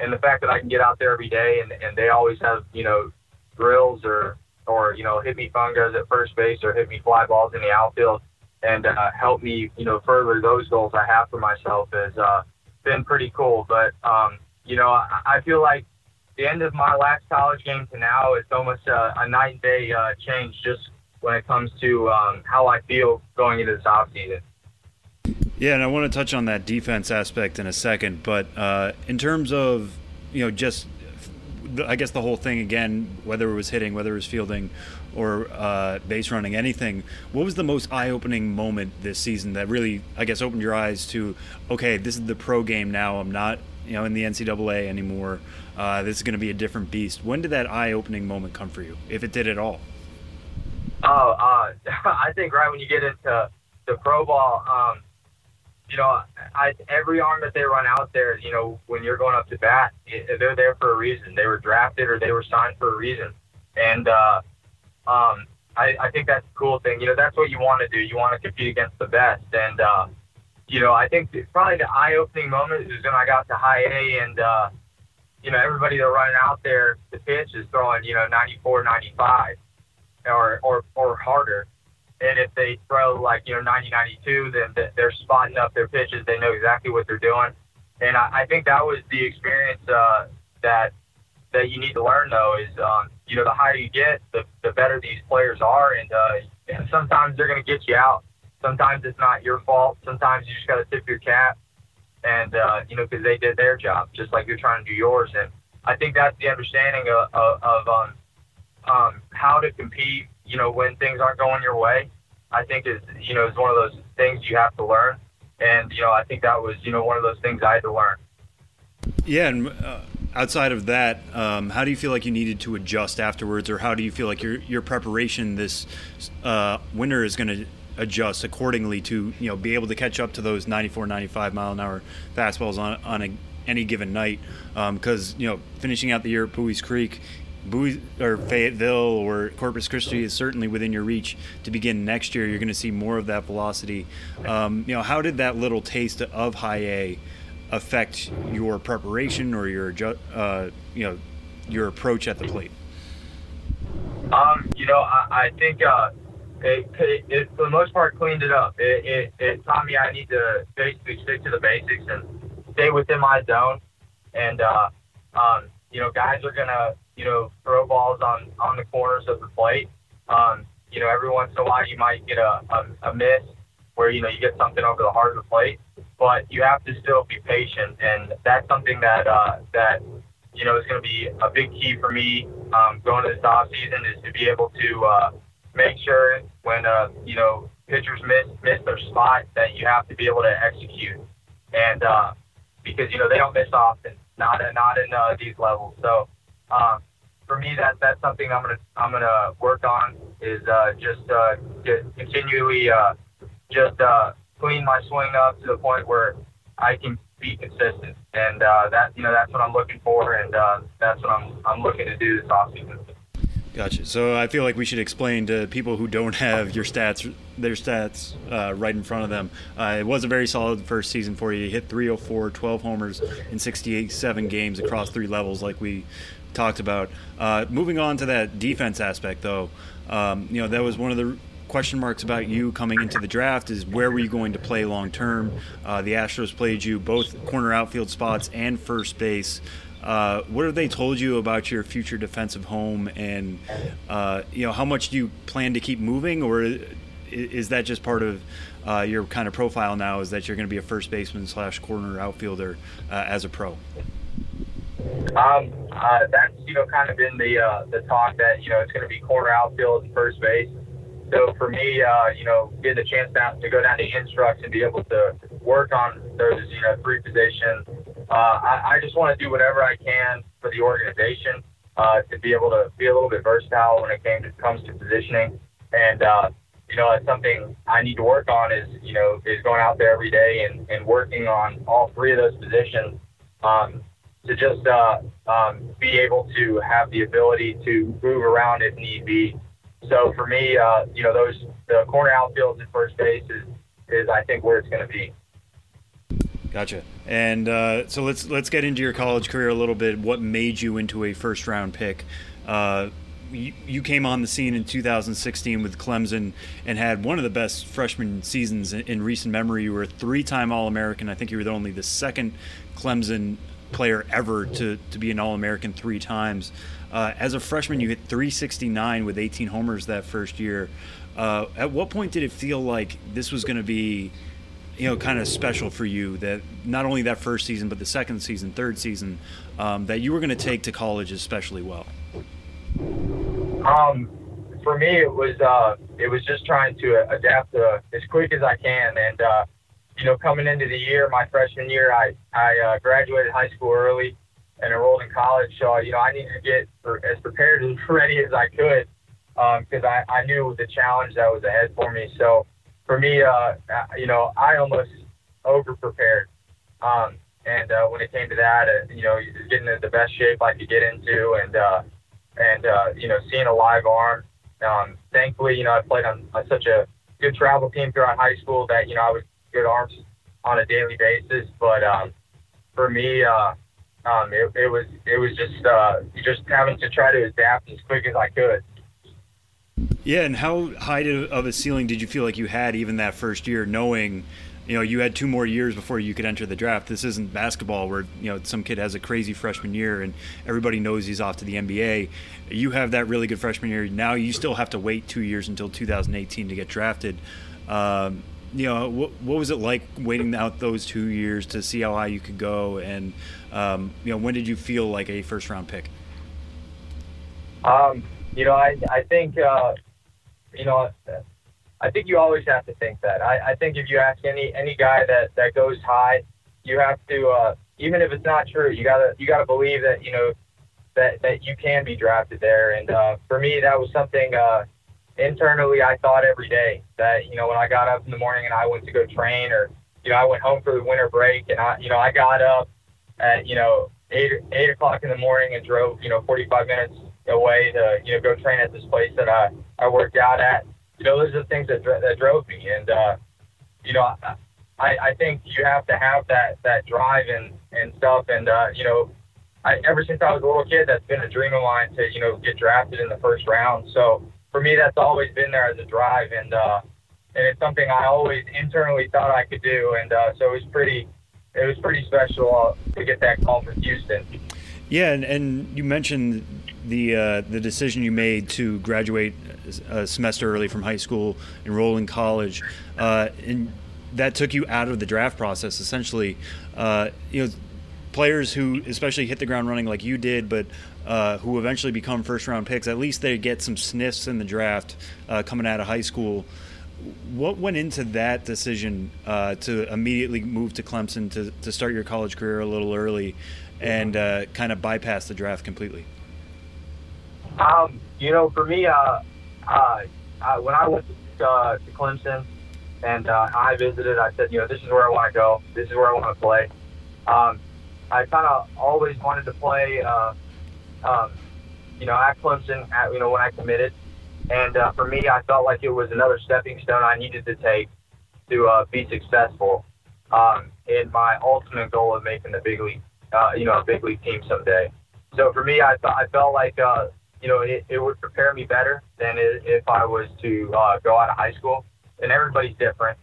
and the fact that I can get out there every day, and and they always have you know drills or or you know hit me fungos at first base or hit me fly balls in the outfield and uh, help me you know further those goals I have for myself has uh, been pretty cool. But um, you know I, I feel like the end of my last college game to now it's almost a, a night and day uh, change just when it comes to um, how I feel going into this offseason. Yeah, and I want to touch on that defense aspect in a second, but uh, in terms of you know just I guess the whole thing again, whether it was hitting, whether it was fielding, or uh, base running, anything. What was the most eye-opening moment this season that really, I guess, opened your eyes to, okay, this is the pro game now. I'm not, you know, in the NCAA anymore. Uh, this is going to be a different beast. When did that eye-opening moment come for you, if it did at all? Oh, uh, I think right when you get into the pro ball, um, you know, I, every arm that they run out there, you know, when you're going up to bat, they're there for a reason. They were drafted or they were signed for a reason. And uh, um, I, I think that's a cool thing. You know, that's what you want to do. You want to compete against the best. And, uh, you know, I think probably the eye-opening moment is when I got to high A and, uh, you know, everybody that running out there, the pitch is throwing, you know, 94, 95 or, or, or harder. And if they throw like, you know, 90, 92, then they're spotting up their pitches. They know exactly what they're doing. And I, I think that was the experience uh, that that you need to learn, though, is, um, you know, the higher you get, the, the better these players are. And, uh, sometimes they're going to get you out. Sometimes it's not your fault. Sometimes you just got to tip your cap. And, uh, you know, because they did their job, just like you're trying to do yours. And I think that's the understanding of, of, of um, um, how to compete you know, when things aren't going your way, I think is, you know, is one of those things you have to learn. And, you know, I think that was, you know, one of those things I had to learn. Yeah. And uh, outside of that, um, how do you feel like you needed to adjust afterwards, or how do you feel like your, your preparation this uh, winter is going to adjust accordingly to, you know, be able to catch up to those 94, 95 mile an hour fastballs on, on a, any given night? Because, um, you know, finishing out the year at Buies Creek, Bowie or Fayetteville or Corpus Christi is certainly within your reach to begin next year. You're going to see more of that velocity. Um, you know, how did that little taste of high A affect your preparation or your uh, you know your approach at the plate? Um, you know, I, I think uh, it, it, it, for the most part cleaned it up. It, it, it taught me I need to basically stick to the basics and stay within my zone. And uh, um, you know, guys are gonna you know, throw balls on, on the corners of the plate. Um, you know, every once in a while you might get a, a, a miss where, you know, you get something over the heart of the plate, but you have to still be patient. And that's something that, uh, that, you know, is going to be a big key for me um, going to this off season is to be able to uh, make sure when, uh, you know, pitchers miss, miss their spot that you have to be able to execute. And, uh, because, you know, they don't miss often, not, not in uh, these levels. So, um, for me, that that's something I'm gonna I'm gonna work on is uh, just uh, continually uh, just uh, clean my swing up to the point where I can be consistent, and uh, that you know that's what I'm looking for, and uh, that's what I'm I'm looking to do this offseason. Gotcha. So I feel like we should explain to people who don't have your stats, their stats uh, right in front of them. Uh, it was a very solid first season for you. You hit 304, 12 homers in 68, seven games across three levels, like we talked about. Uh, moving on to that defense aspect, though, um, you know that was one of the question marks about you coming into the draft is where were you going to play long term? Uh, the Astros played you both corner outfield spots and first base. Uh, what have they told you about your future defensive home, and uh, you know how much do you plan to keep moving, or is that just part of uh, your kind of profile now? Is that you're going to be a first baseman slash corner outfielder uh, as a pro? Um, uh, that's you know kind of been the uh, the talk that you know it's going to be corner outfield and first base. So for me, uh, you know, getting the chance down to go down to instructs and be able to work on those you know three positions, uh, I, I just want to do whatever I can for the organization uh, to be able to be a little bit versatile when it came to, comes to positioning. And uh, you know, it's something I need to work on is you know is going out there every day and, and working on all three of those positions. Um, to just uh, um, be able to have the ability to move around if need be. So for me, uh, you know, those the corner outfields and first base is, is I think where it's going to be. Gotcha. And uh, so let's let's get into your college career a little bit. What made you into a first round pick? Uh, you, came on the scene in 2016 with Clemson and had one of the best freshman seasons in, in recent memory. You were a three time All American. I think you were the only the second Clemson player ever to, to be an All American three times. Uh, as a freshman, you hit 369 with 18 homers that first year. Uh, at what point did it feel like this was going to be, you know, kind of special for you that not only that first season, but the second season, third season, um, that you were going to take to college especially well? Um, for me, it was uh, it was just trying to adapt uh, as quick as I can, and uh, you know, coming into the year, my freshman year, I I uh, graduated high school early and enrolled in college. So you know, I needed to get for, as prepared and ready as I could because um, I, I knew the challenge that was ahead for me. So for me, uh, you know, I almost over prepared. Um, and uh, when it came to that, uh, you know, getting in the best shape I could get into, and uh, and uh, you know, seeing a live arm. Um, thankfully, you know, I played on, on such a good travel team throughout high school that you know I was good arms on a daily basis. But um, for me, uh, um, it, it was it was just uh, just having to try to adapt as quick as I could. Yeah, and how high of a ceiling did you feel like you had even that first year, knowing you know you had two more years before you could enter the draft. This isn't basketball where you know some kid has a crazy freshman year and everybody knows he's off to the NBA. You have that really good freshman year. Now you still have to wait two years until 2018 to get drafted. Um, you know what, what, was it like waiting out those two years to see how high you could go and um, you know when did you feel like a first round pick um, you know i, I think uh, you know I think you always have to think that. I, I think if you ask any any guy that that goes high, you have to uh, even if it's not true, you gotta you gotta believe that you know that that you can be drafted there. And uh, for me, that was something uh, internally I thought every day that you know when I got up in the morning and I went to go train, or you know I went home for the winter break and I you know I got up at you know eight eight o'clock in the morning and drove you know 45 minutes away to you know go train at this place that I I worked out at. You know, those are the things that that drove me, and uh, you know, I I think you have to have that that drive and and stuff, and uh, you know, I ever since I was a little kid, that's been a dream of mine to you know get drafted in the first round. So for me, that's always been there as a drive, and uh, and it's something I always internally thought I could do, and uh, so it was pretty it was pretty special uh, to get that call from Houston. Yeah, and, and you mentioned the uh, the decision you made to graduate a semester early from high school, enroll in college, uh, and that took you out of the draft process. Essentially, uh, you know, players who especially hit the ground running like you did, but uh, who eventually become first round picks, at least they get some sniffs in the draft uh, coming out of high school. What went into that decision uh, to immediately move to Clemson to, to start your college career a little early and uh, kind of bypass the draft completely? Um, you know, for me, uh, uh, when I went to, uh, to Clemson and uh, I visited, I said, you know, this is where I want to go. This is where I want to play. Um, I kind of always wanted to play, uh, um, you know, at Clemson, at, you know, when I committed. And uh, for me, I felt like it was another stepping stone I needed to take to uh, be successful um, in my ultimate goal of making the big league, uh, you know, a big league team someday. So for me, I, th- I felt like uh, you know, it, it would prepare me better than it, if I was to uh, go out of high school. And everybody's different.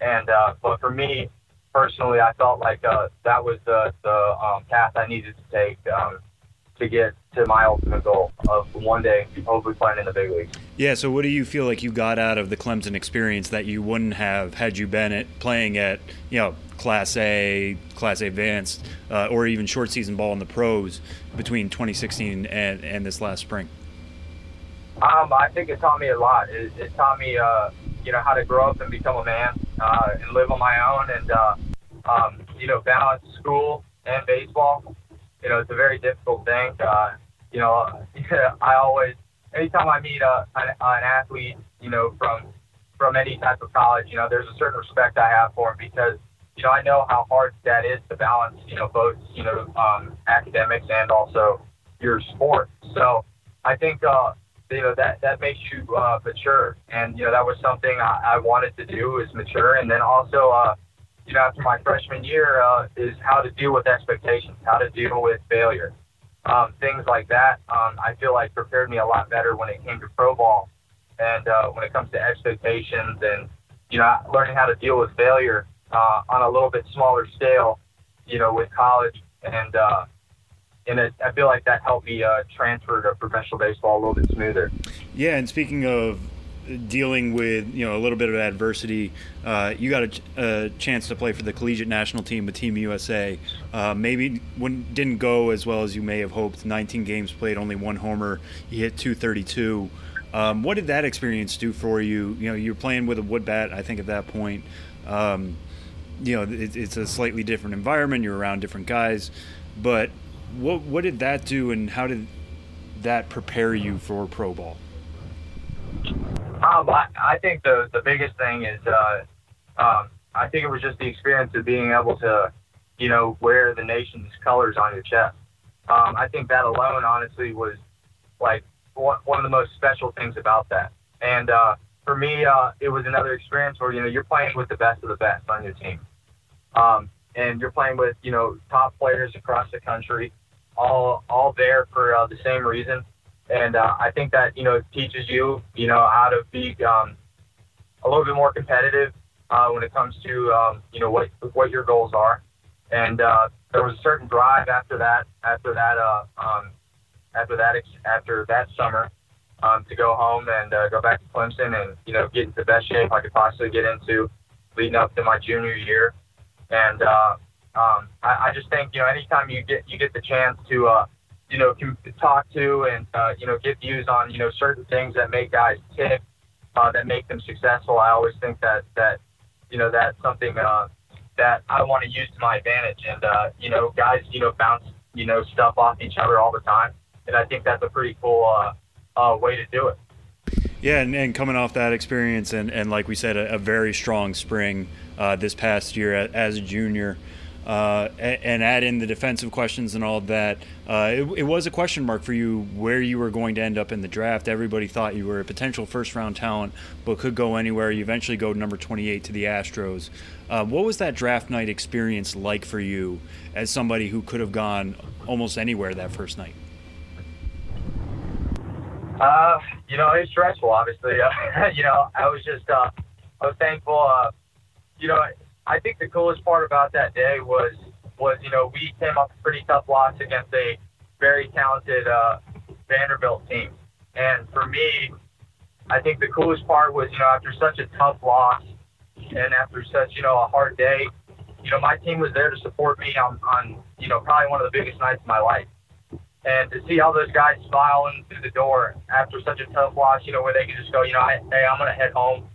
And uh, but for me personally, I felt like uh, that was the the um, path I needed to take um, to get to my ultimate goal of one day hopefully playing in the big leagues. Yeah. So what do you feel like you got out of the Clemson experience that you wouldn't have had you been at playing at you know Class A, Class A Advanced, uh, or even short season ball in the pros between 2016 and, and this last spring? Um, I think it taught me a lot. It, it taught me, uh, you know, how to grow up and become a man uh, and live on my own and, uh, um, you know, balance school and baseball. You know, it's a very difficult thing. Uh, you know, I always, anytime I meet a, an, an athlete, you know, from from any type of college, you know, there's a certain respect I have for him because you know, I know how hard that is to balance, you know, both, you know, um, academics and also your sport. So I think, uh, you know, that, that makes you uh, mature. And, you know, that was something I, I wanted to do is mature. And then also, uh, you know, after my freshman year, uh, is how to deal with expectations, how to deal with failure. Um, things like that, um, I feel like prepared me a lot better when it came to pro ball and uh, when it comes to expectations and, you know, learning how to deal with failure uh, on a little bit smaller scale, you know, with college, and uh, and it, I feel like that helped me uh, transfer to professional baseball a little bit smoother. Yeah, and speaking of dealing with you know a little bit of adversity, uh, you got a, a, chance to play for the collegiate national team with Team USA. Uh, maybe when didn't go as well as you may have hoped. 19 games played, only one homer. You hit 232. Um, what did that experience do for you? You know, you're playing with a wood bat. I think at that point. Um, you know it, it's a slightly different environment. You're around different guys, but what what did that do, and how did that prepare you for pro ball? Um, I, I think the the biggest thing is, uh, um, I think it was just the experience of being able to, you know, wear the nation's colors on your chest. Um, I think that alone, honestly, was like one, one of the most special things about that. And uh, for me, uh, it was another experience where you know you're playing with the best of the best on your team, um, and you're playing with you know top players across the country, all all there for uh, the same reason. And uh, I think that you know it teaches you you know how to be um, a little bit more competitive uh, when it comes to um, you know what what your goals are. And uh, there was a certain drive after that after that uh, um, after that after that summer um, to go home and uh, go back to Clemson and you know get into the best shape I could possibly get into leading up to my junior year. And uh, um, I, I just think you know anytime you get you get the chance to you know can talk to and uh, you know get views on you know certain things that make guys tick, uh, that make them successful. I always think that that you know that's something uh, that I want to use to my advantage. And uh, you know guys you know bounce you know stuff off each other all the time, and I think that's a pretty cool. Uh, uh, way to do it. Yeah, and, and, coming off that experience, and, and like we said, a, a very strong spring uh, this past year as a junior, uh, and, add in the defensive questions and all that, uh, it, it, was a question mark for you where you were going to end up in the draft. Everybody thought you were a potential first round talent, but could go anywhere. You eventually go number 28 to the Astros. Uh, what was that draft night experience like for you as somebody who could have gone almost anywhere that first night? Uh, you know, it's stressful, obviously. You know, I was just, uh, I was thankful. Uh, you know, I think the coolest part about that day was, was you know, we came off a pretty tough loss against a very talented uh, Vanderbilt team, and for me, I think the coolest part was, you know, after such a tough loss and after such, you know, a hard day, you know, my team was there to support me on, on, you know, probably one of the biggest nights of my life. And to see all those guys smiling through the door after such a tough loss, you know, where they can just go, you know, hey, I'm to head home.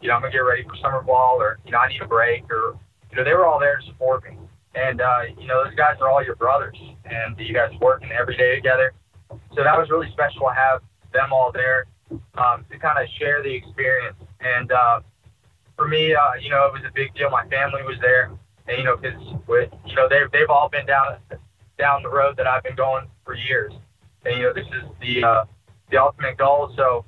You know, I'm to get ready for summer ball or, you know, I need a break or, you know, they were all there to support me. And, uh, you know, those guys are all your brothers and you guys working every day together. So that was really special to have them all there um, to kind of share the experience. And uh, for me, uh, you know, it was a big deal. My family was there. And, you know, because, with you know, they've, they've all been down down the road that I've been going for years. And you know, this is the uh, the ultimate goal. So,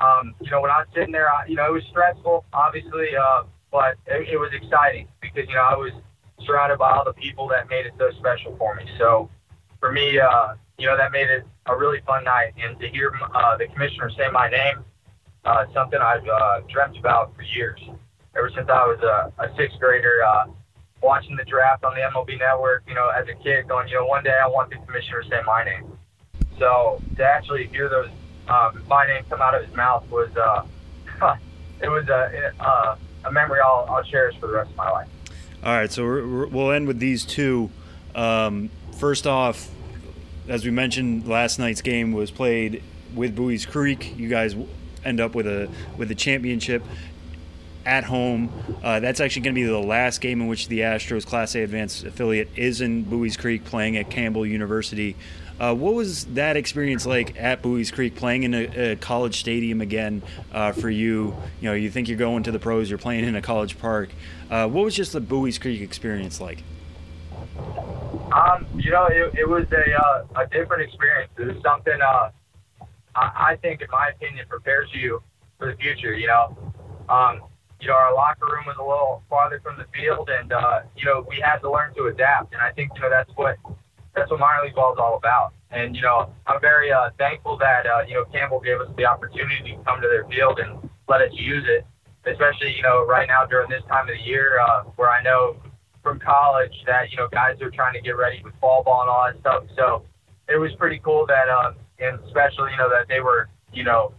um, you know, when I was sitting there, I, you know, it was stressful, obviously, uh, but it, it was exciting because you know I was surrounded by all the people that made it so special for me. So, for me, uh, you know, that made it a really fun night. And to hear uh, the commissioner say my name, uh, something I've uh, dreamt about for years. Ever since I was a, a sixth grader, uh, watching the draft on the MLB Network, you know, as a kid, going, you know, one day I want the commissioner to say my name. So to actually hear those um, my name come out of his mouth was uh, it was a, a, a memory I'll, I'll cherish for the rest of my life. All right, so we will end with these two. Um, first off, as we mentioned, last night's game was played with Buies Creek. You guys end up with a with a championship at home. Uh, that's actually going to be the last game in which the Astros Class A Advanced affiliate is in Buies Creek playing at Campbell University. Uh, what was that experience like at Buies Creek, playing in a, a college stadium again uh, for you? You know, you think you're going to the pros, you're playing in a college park. Uh, what was just the Buies Creek experience like? Um, you know, it, it was a, uh, a different experience. It was something uh, I, I think, in my opinion, prepares you for the future. You know, um, you know, our locker room was a little farther from the field, and uh, you know, we had to learn to adapt. And I think you know that's what that's what minor league ball is all about. And you know, I'm very uh, thankful that uh, you know Campbell gave us the opportunity to come to their field and let us use it. Especially you know right now during this time of the year, uh, where I know from college that you know guys are trying to get ready with fall ball and all that stuff. So it was pretty cool that, uh, and especially you know that they were you know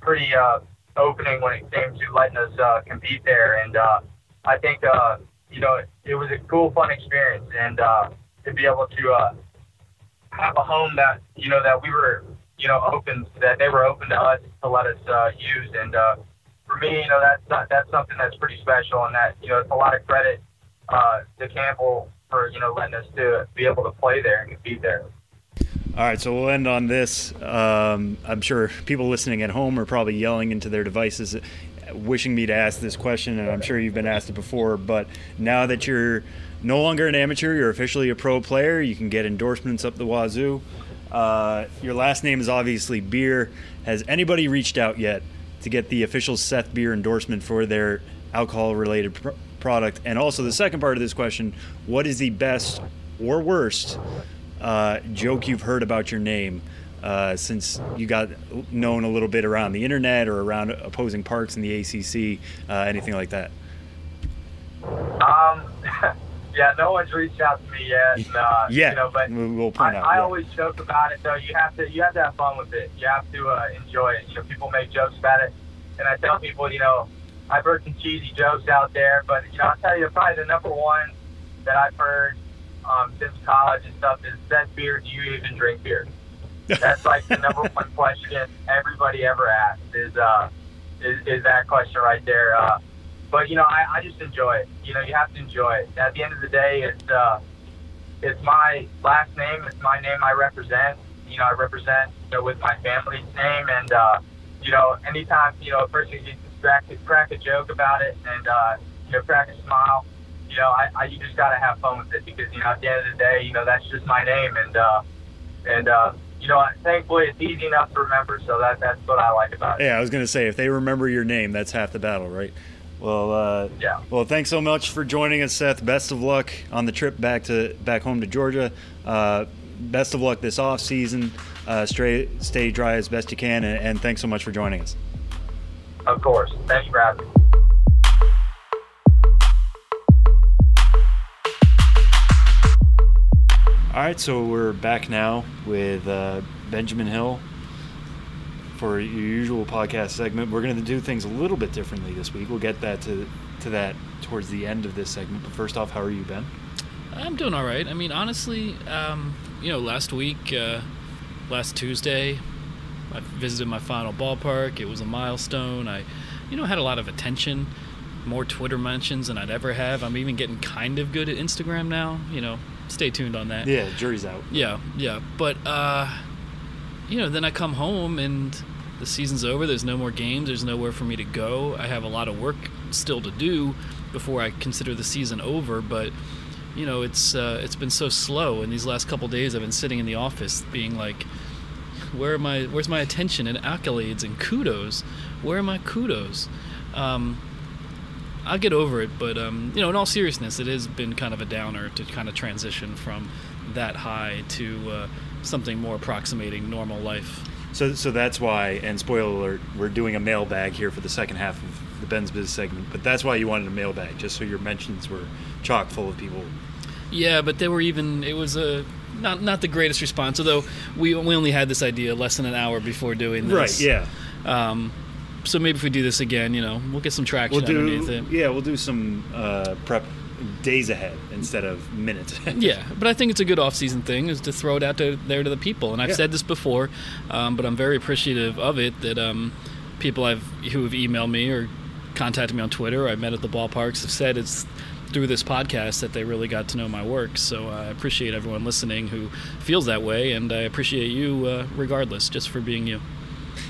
pretty uh, opening when it came to letting us uh, compete there. And uh, I think, uh, you know, it, it was a cool, fun experience. And uh, to be able to uh, have a home that, you know, that we were, you know, open, that they were open to us to let us uh, use. And uh, for me, you know, that's, that's something that's pretty special. And that, you know, it's a lot of credit uh, to Campbell for, you know, letting us to be able to play there and compete there. All right, so we'll end on this. Um, I'm sure people listening at home are probably yelling into their devices, wishing me to ask this question, and I'm sure you've been asked it before. But now that you're no longer an amateur, you're officially a pro player. You can get endorsements up the wazoo. Uh, your last name is obviously Beer. Has anybody reached out yet to get the official Seth Beer endorsement for their alcohol-related pr- product? And also, the second part of this question: What is the best or worst uh, joke you've heard about your name uh, since you got known a little bit around the internet or around opposing parks in the ACC, uh, anything like that? Um, yeah, no one's reached out to me yet. And, uh, yeah, you know, but we'll point I, out. I yeah. always joke about it though. You have to you have to have fun with it. You have to uh, enjoy it. You know, people make jokes about it, and I tell people, you know, I've heard some cheesy jokes out there, but you know, I'll tell you, probably the number one that I've heard um, since college and stuff is, "Seth beer? Do you even drink beer?" That's like the number one question everybody ever asks is uh, is, is that question right there. Uh, but you know, I, I just enjoy it. You know, you have to enjoy it. At the end of the day, it's uh, it's my last name. It's my name I represent. You know, I represent you know with my family's name, and uh, you know, anytime you know a person can crack crack a joke about it and uh, you know crack a smile, you know, I, I you just gotta have fun with it because you know at the end of the day, you know that's just my name, and uh, and uh, you know, thankfully it's easy enough to remember. So that that's what I like about it. Yeah, I was to say if they remember your name, that's half the battle, right? Well, uh, Yeah. Well, thanks so much for joining us, Seth. Best of luck on the trip back to back home to Georgia. Uh, best of luck this off season. Uh, stay stay dry as best you can, and, and thanks so much for joining us. Of course. Thank you for having me. All right, so we're back now with uh, Benjamin Hill for your usual podcast segment. We're going to do things a little bit differently this week. We'll get that to to that towards the end of this segment. But first off, how are you, Ben? I'm doing all right. I mean, honestly, um, you know, last week, uh, last Tuesday, I visited my final ballpark. It was a milestone. I, you know, had a lot of attention, more Twitter mentions than I'd ever have. I'm even getting kind of good at Instagram now. You know, stay tuned on that. Yeah, jury's out. Yeah, yeah. But uh, you know, then I come home and the season's over. There's no more games. There's nowhere for me to go. I have a lot of work still to do before I consider the season over. But you know, it's uh, it's been so slow. And these last couple days, I've been sitting in the office, being like, "Where are my Where's my attention and accolades and kudos? Where are my kudos?" Um, I'll get over it, but um, you know, in all seriousness, it has been kind of a downer to kind of transition from that high to uh, something more approximating normal life. So, so that's why, and spoiler alert, we're doing a mailbag here for the second half of the Ben's Biz segment. But that's why you wanted a mailbag, just so your mentions were chock full of people. Yeah, but they were even. It was a not not the greatest response. Although we we only had this idea less than an hour before doing this. Right? Yeah. Um, so maybe if we do this again, you know, we'll get some traction We'll do. underneath it. Yeah, we'll do some uh, prep days ahead instead of minutes. Yeah, but I think it's a good off-season thing is to throw it out to, there to the people. And I've Yeah. said this before, um, but I'm very appreciative of it that um, people I've who have emailed me or contacted me on Twitter or I met at the ballparks have said it's through this podcast that they really got to know my work. So I appreciate everyone listening who feels that way, and I appreciate you uh, regardless, just for being you.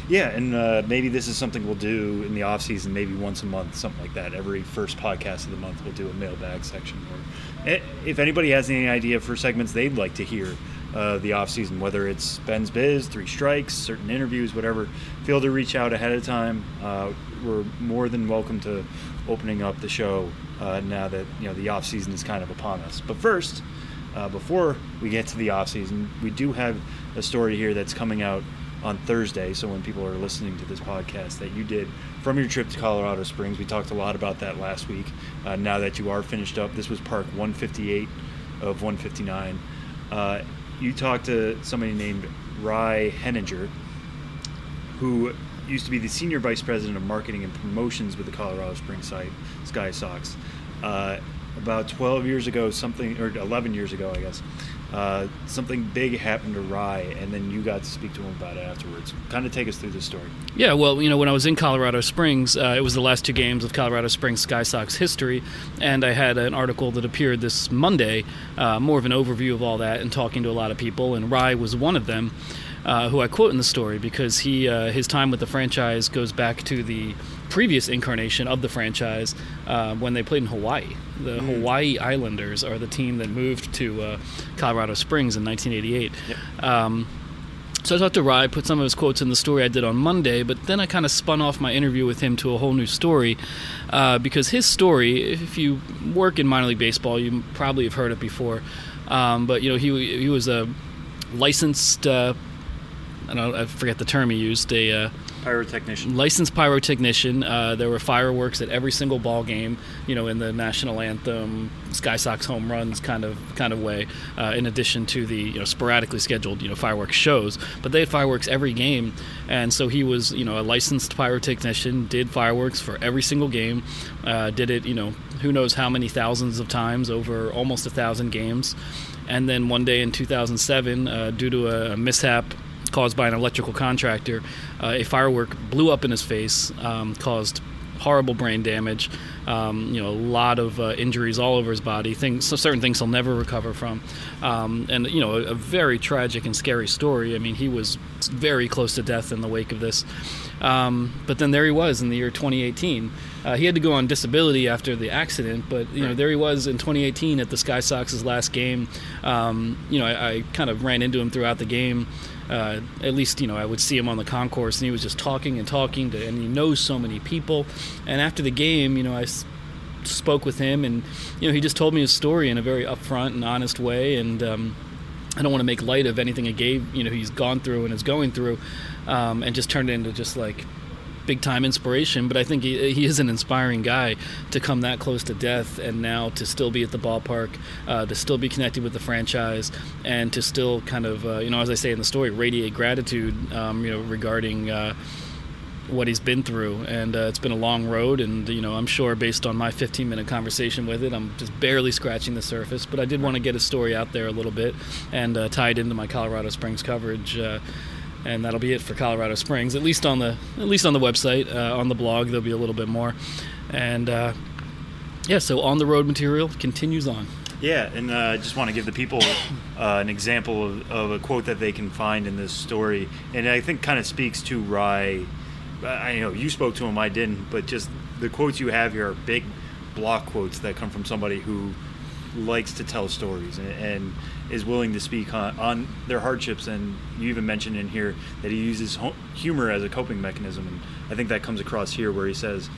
Yeah, and uh, maybe this is something we'll do in the off season, maybe once a month, something like that. Every first podcast of the month, we'll do a mailbag section. Or eh, if anybody has any idea for segments they'd like to hear uh, the off season, whether it's Ben's Biz, Three Strikes, certain interviews, whatever, feel to reach out ahead of time. Uh, we're more than welcome to opening up the show uh, now that you know the off season is kind of upon us. But first, uh, before we get to the off season, we do have a story here that's coming out on Thursday. So when people are listening to this podcast, that you did from your trip to Colorado Springs, we talked a lot about that last week. Uh, now that you are finished up, this was Park 158 of 159. Uh, you talked to somebody named Rai Henniger, who used to be the senior vice president of marketing and promotions with the Colorado Springs site, Sky Sox. Uh, about 12 years ago, something, or 11 years ago, I guess, uh, something big happened to Rai, and then you got to speak to him about it afterwards. Kind of take us through the story. Yeah, well, you know, when I was in Colorado Springs, uh, it was the last two games of Colorado Springs Sky Sox history, and I had an article that appeared this Monday, uh, more of an overview of all that, and talking to a lot of people, and Rai was one of them. Uh, who I quote in the story because he uh, his time with the franchise goes back to the previous incarnation of the franchise uh, when they played in Hawaii. The mm. Hawaii Islanders are the team that moved to uh, Colorado Springs in 1988. Yep. Um, so I talked to Rai, put some of his quotes in the story I did on Monday, but then I kind of spun off my interview with him to a whole new story uh, because his story, if you work in minor league baseball, you probably have heard it before. Um, but you know, he he was a licensed uh, I don't know, I forget the term he used. A uh, pyrotechnician, licensed pyrotechnician. Uh, there were fireworks at every single ball game. You know, in the national anthem, Sky Sox home runs kind of kind of way. Uh, in addition to the you know sporadically scheduled you know fireworks shows, but they had fireworks every game, and so he was you know a licensed pyrotechnician. Did fireworks for every single game. Uh, did it you know who knows how many thousands of times over almost a thousand games. And then one day in 2007, uh, due to a mishap caused by an electrical contractor. Uh, a firework blew up in his face, um, caused horrible brain damage. Um, you know, a lot of uh, injuries all over his body. Things, so certain things he'll never recover from, um, and you know, a, a, very tragic and scary story. I mean, he was very close to death in the wake of this. Um, but then there he was in the year 2018. Uh, he had to go on disability after the accident, but you know, there he was in 2018 at the Sky Sox's last game. Um, you know, I, I kind of ran into him throughout the game uh, at least you know I would see him on the concourse, and he was just talking and talking to, and he knows so many people. And after the game, you know, I s- spoke with him, and you know, he just told me his story in a very upfront and honest way, and. Um, I don't want to make light of anything he gave, you know, he's gone through and is going through, um, and just turned into just like big time inspiration, but I think he, he is an inspiring guy to come that close to death and now to still be at the ballpark, uh, to still be connected with the franchise, and to still kind of, uh, you know, as I say in the story, radiate gratitude, um, you know, regarding. Uh, what he's been through, and uh, it's been a long road. And you know, I'm sure based on my 15 minute conversation with it, I'm just barely scratching the surface. But I did want to get his story out there a little bit and uh, tie it into my Colorado Springs coverage. Uh, and that'll be it for Colorado Springs. At least on the at least on the website, uh, on the blog, there'll be a little bit more. And uh, yeah, so on the road material continues on. Yeah, and I uh, just want to give the people uh, an example of, of, a quote that they can find in this story, and I think kind of speaks to Rai. I know you spoke to him, I didn't, but just the quotes you have here are big block quotes that come from somebody who likes to tell stories and, and is willing to speak on, on, their hardships. And you even mentioned in here that he uses humor as a coping mechanism, and I think that comes across here where he says,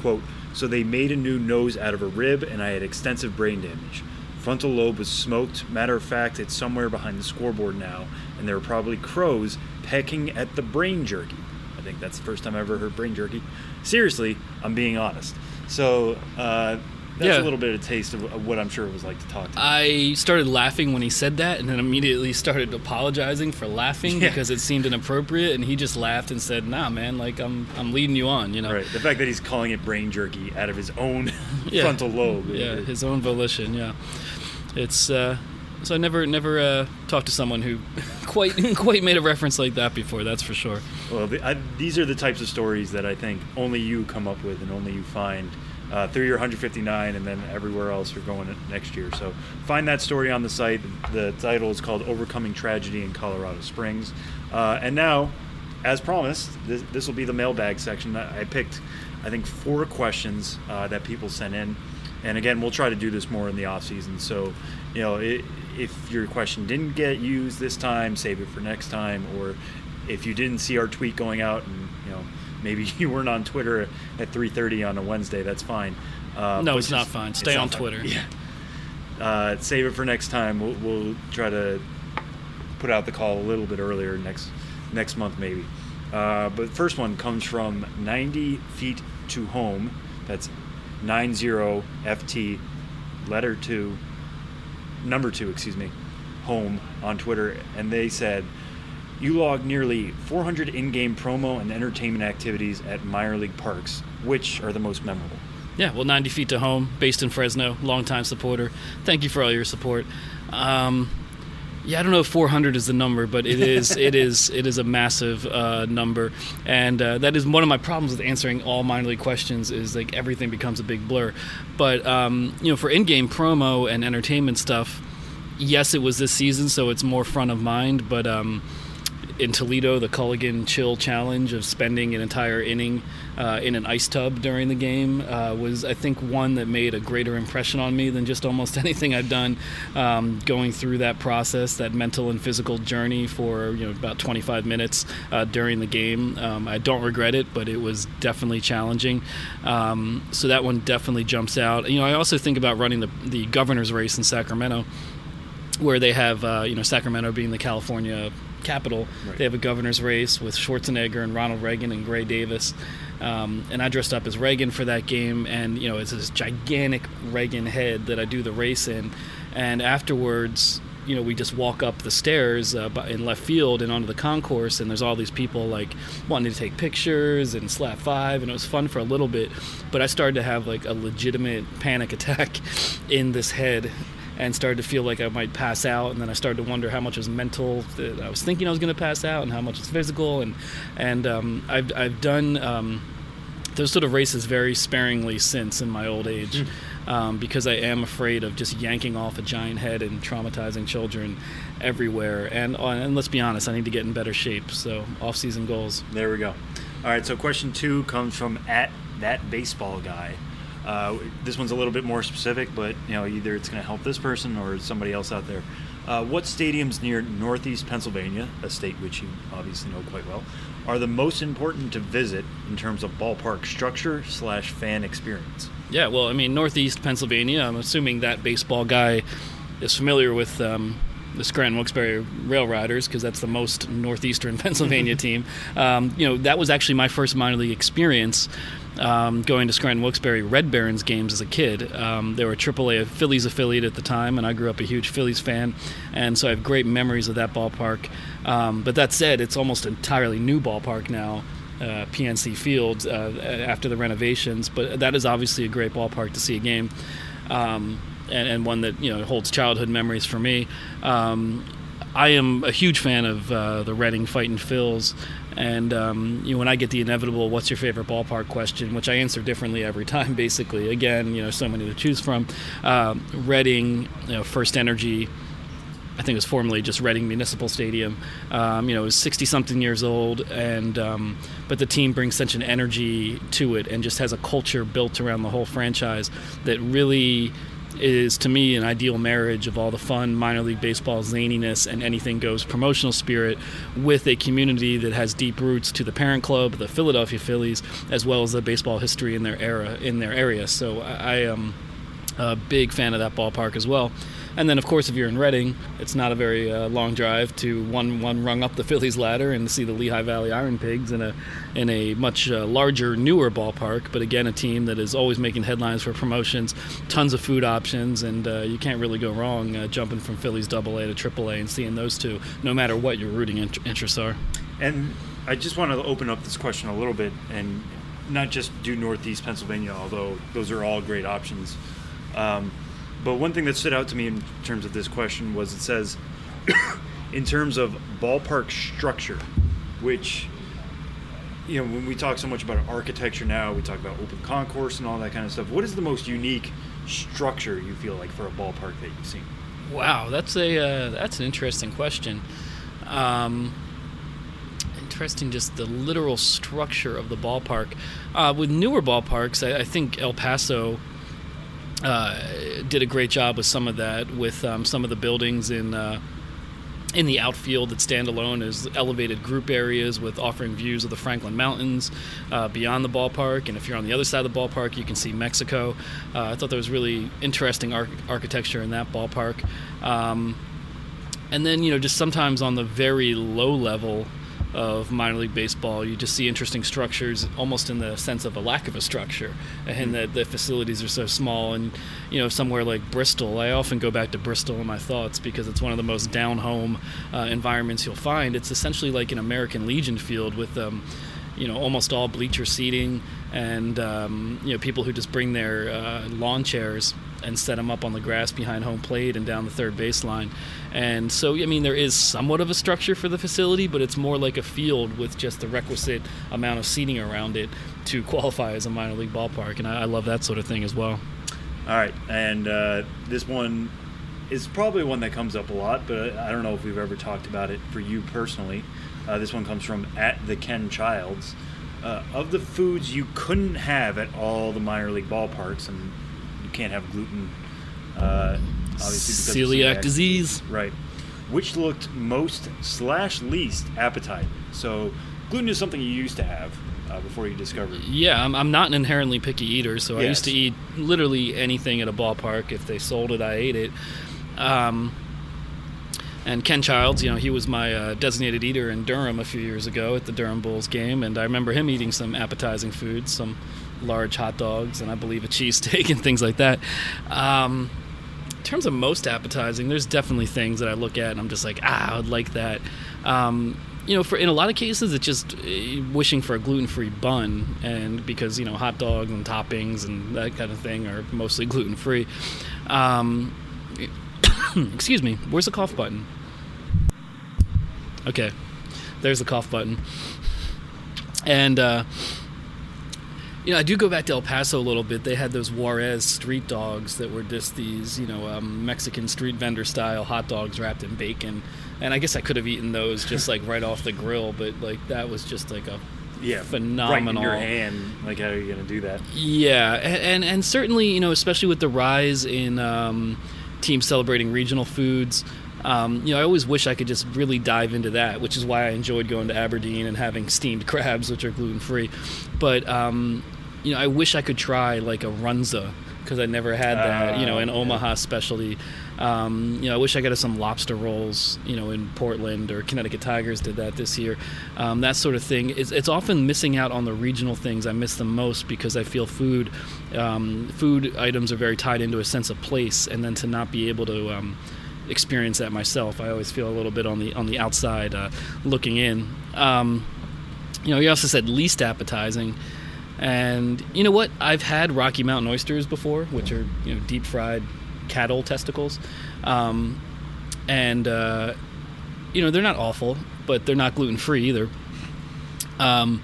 "quote So they made a new nose out of a rib, and I had extensive brain damage." Frontal lobe was smoked. Matter of fact, it's somewhere behind the scoreboard now, and there were probably crows pecking at the brain jerky. I think that's the first time I ever heard brain jerky. Seriously, I'm being honest. So uh, that's yeah. a little bit of taste of, of, what I'm sure it was like to talk to. I started laughing when he said that, and then immediately started apologizing for laughing yeah. because it seemed inappropriate. And he just laughed and said, "Nah, man, like I'm I'm leading you on." You know, right? The fact that he's calling it brain jerky out of his own yeah. frontal lobe, yeah, his own volition, yeah. It's uh, so I never never uh, talked to someone who quite quite made a reference like that before. That's for sure. Well, the, I, these are the types of stories that I think only you come up with and only you find uh, through your 159 and then everywhere else you're going next year. So find that story on the site. The title is called Overcoming Tragedy in Colorado Springs. Uh, and now, as promised, this, this, will be the mailbag section. I picked, I think, four questions uh, that people sent in. And again, we'll try to do this more in the off season. So, you know, it, if your question didn't get used this time, save it for next time. Or if you didn't see our tweet going out and, you know, maybe you weren't on Twitter at 3:30 on a Wednesday. That's fine. Uh, no, it's not fine. Stay on Twitter. Yeah. Uh, save it for next time. We'll, we'll, try to put out the call a little bit earlier next next month maybe. Uh, but the first one comes from 90 feet to home. That's 90 FT letter two number two, excuse me, home on Twitter, and they said you logged nearly 400 in game promo and entertainment activities at minor league parks. Which are the most memorable? Yeah, well, 90 feet to home, based in Fresno, longtime supporter. Thank you for all your support. Um, Yeah, I don't know if 400 is the number, but it is it is it is a massive uh, number, and uh, that is one of my problems with answering all minor league questions. Is like everything becomes a big blur. But um, you know, for in-game promo and entertainment stuff, yes, it was this season, so it's more front of mind. But um, in Toledo, the Culligan Chill Challenge of spending an entire inning uh, in an ice tub during the game uh, was, I think, one that made a greater impression on me than just almost anything I've done. Um, going through that process, that mental and physical journey for you know about 25 minutes uh, during the game, um, I don't regret it, but it was definitely challenging. Um, so that one definitely jumps out. You know, I also think about running the the governor's race in Sacramento where they have uh, you know Sacramento being the California capital. Right. They have a governor's race with Schwarzenegger and Ronald Reagan and Gray Davis. Um, and I dressed up as Reagan for that game, and you know it's this gigantic Reagan head that I do the race in. And afterwards, you know, we just walk up the stairs uh, in left field and onto the concourse, and there's all these people like wanting to take pictures and slap five, and it was fun for a little bit. But I started to have like a legitimate panic attack in this head and started to feel like I might pass out. And then I started to wonder how much was mental that I was thinking I was going to pass out, and how much was physical. And and um, I've I've done um, those sort of races very sparingly since in my old age. Mm. Um, because I am afraid of just yanking off a giant head and traumatizing children everywhere. And uh, and let's be honest, I need to get in better shape. So off-season goals. There we go. All right. So question two comes from at that baseball guy. Uh, this one's a little bit more specific, but you know either it's going to help this person or somebody else out there. Uh, what stadiums near Northeast Pennsylvania, a state which you obviously know quite well, are the most important to visit in terms of ballpark structure slash fan experience? Yeah, well, I mean Northeast Pennsylvania. I'm assuming that baseball guy is familiar with. Um, the Scranton Wilkes-Barre Rail Riders because that's the most northeastern Pennsylvania team. Um, you know that was actually my first minor league experience um, going to Scranton Wilkes-Barre Red Barons games as a kid. Um, they were a AAA Phillies affiliate at the time, and I grew up a huge Phillies fan, and so I have great memories of that ballpark. Um, but that said, it's almost entirely new ballpark now. Uh, PNC Field uh, after the renovations, but that is obviously a great ballpark to see a game, um, and, and, one that you know holds childhood memories for me. Um, I am a huge fan of uh, the Reading Fighting Phils. And um, you know, when I get the inevitable, "What's your favorite ballpark?" question, which I answer differently every time, basically. Again, you know, so many to choose from. Uh, Reading, you know, First Energy. I think it was formerly just Reading Municipal Stadium. Um, you know, it was 60 something years old, and um, but the team brings such an energy to it, and just has a culture built around the whole franchise that really is to me an ideal marriage of all the fun minor league baseball zaniness and anything goes promotional spirit with a community that has deep roots to the parent club, the Philadelphia Phillies, as well as the baseball history in their era in their area. So I am a big fan of that ballpark as well. And then, of course, if you're in Reading, it's not a very uh, long drive to one one rung up the Phillies ladder and see the Lehigh Valley Iron Pigs in a in a much uh, larger, newer ballpark. But again, a team that is always making headlines for promotions, tons of food options, and uh, you can't really go wrong uh, jumping from Phillies Double A to Triple A and seeing those two, no matter what your rooting int- interests are. And I just want to open up this question a little bit and not just do Northeast Pennsylvania, although those are all great options. Um, but one thing that stood out to me in terms of this question was it says, in terms of ballpark structure, which, you know, when we talk so much about architecture now, we talk about open concourse and all that kind of stuff. What is the most unique structure you feel like for a ballpark that you've seen? Wow, that's a uh, that's an interesting question. Um, interesting, just the literal structure of the ballpark. Uh, with newer ballparks, I, I think El Paso uh, did a great job with some of that, with um, some of the buildings in uh, in the outfield that stand alone as elevated group areas with offering views of the Franklin Mountains uh, beyond the ballpark. And if you're on the other side of the ballpark, you can see Mexico. Uh, I thought there was really interesting ar- architecture in that ballpark. Um, and then, you know, just sometimes on the very low level, of minor league baseball, you just see interesting structures, almost in the sense of a lack of a structure, and that the facilities are so small. And you know, somewhere like Bristol, I often go back to Bristol in my thoughts because it's one of the most down home uh, environments you'll find. It's essentially like an American Legion field with. Um, you know, almost all bleacher seating, and um, you know, people who just bring their uh, lawn chairs and set them up on the grass behind home plate and down the third baseline. And so, I mean, there is somewhat of a structure for the facility, but it's more like a field with just the requisite amount of seating around it to qualify as a minor league ballpark. And I, I love that sort of thing as well. All right, and uh, this one is probably one that comes up a lot, but I don't know if we've ever talked about it for you personally. Uh, this one comes from at the Ken Childs. Uh, of the foods you couldn't have at all the minor league ballparks, and can't have gluten, uh, obviously because celiac disease, right? Which looked most slash least appetizing. So gluten is something you used to have uh, before you discovered. Yeah, I'm, I'm not an inherently picky eater, so I used to eat literally anything at a ballpark. If they sold it, I ate it. Um, and Ken Childs, you know, he was my uh, designated eater in Durham a few years ago at the Durham Bulls game, and I remember him eating some appetizing foods, some large hot dogs, and I believe a cheesesteak and things like that. Um, in terms of most appetizing, there's definitely things that I look at and I'm just like, ah, I would like that. Um, you know, for in a lot of cases, it's just uh, wishing for a gluten-free bun, and because you know hot dogs and toppings and that kind of thing are mostly gluten-free. Um, excuse me, where's the cough button? Okay, there's the cough button, and. Uh, you know, I do go back to El Paso a little bit. They had those Juarez street dogs that were just these, you know, um, Mexican street vendor style hot dogs wrapped in bacon. And I guess I could have eaten those just like right off the grill, but like that was just like a Yeah, right in phenomenal. your hand. Like, how are you gonna do that? Yeah, and, and and certainly you know, especially with the rise in um, teams celebrating regional foods. Um, you know, I always wish I could just really dive into that, which is why I enjoyed going to Aberdeen and having steamed crabs, which are gluten free. But um, you know, I wish I could try like a runza because I never had that. you know, an Ah, Omaha specialty. Um, you know, I wish I could have some lobster rolls. You know, in Portland or Connecticut Tigers did that this year. Um, that sort of thing. It's, it's often missing out on the regional things. I miss the most because I feel food, um, food items are very tied into a sense of place, and then to not be able to um, experience that myself, I always feel a little bit on the on the outside uh, looking in. Um, you know, you also said least appetizing. And you know what? I've had Rocky Mountain oysters before, which are you know deep fried cattle testicles, um, and uh, you know they're not awful, but they're not gluten free either. Um,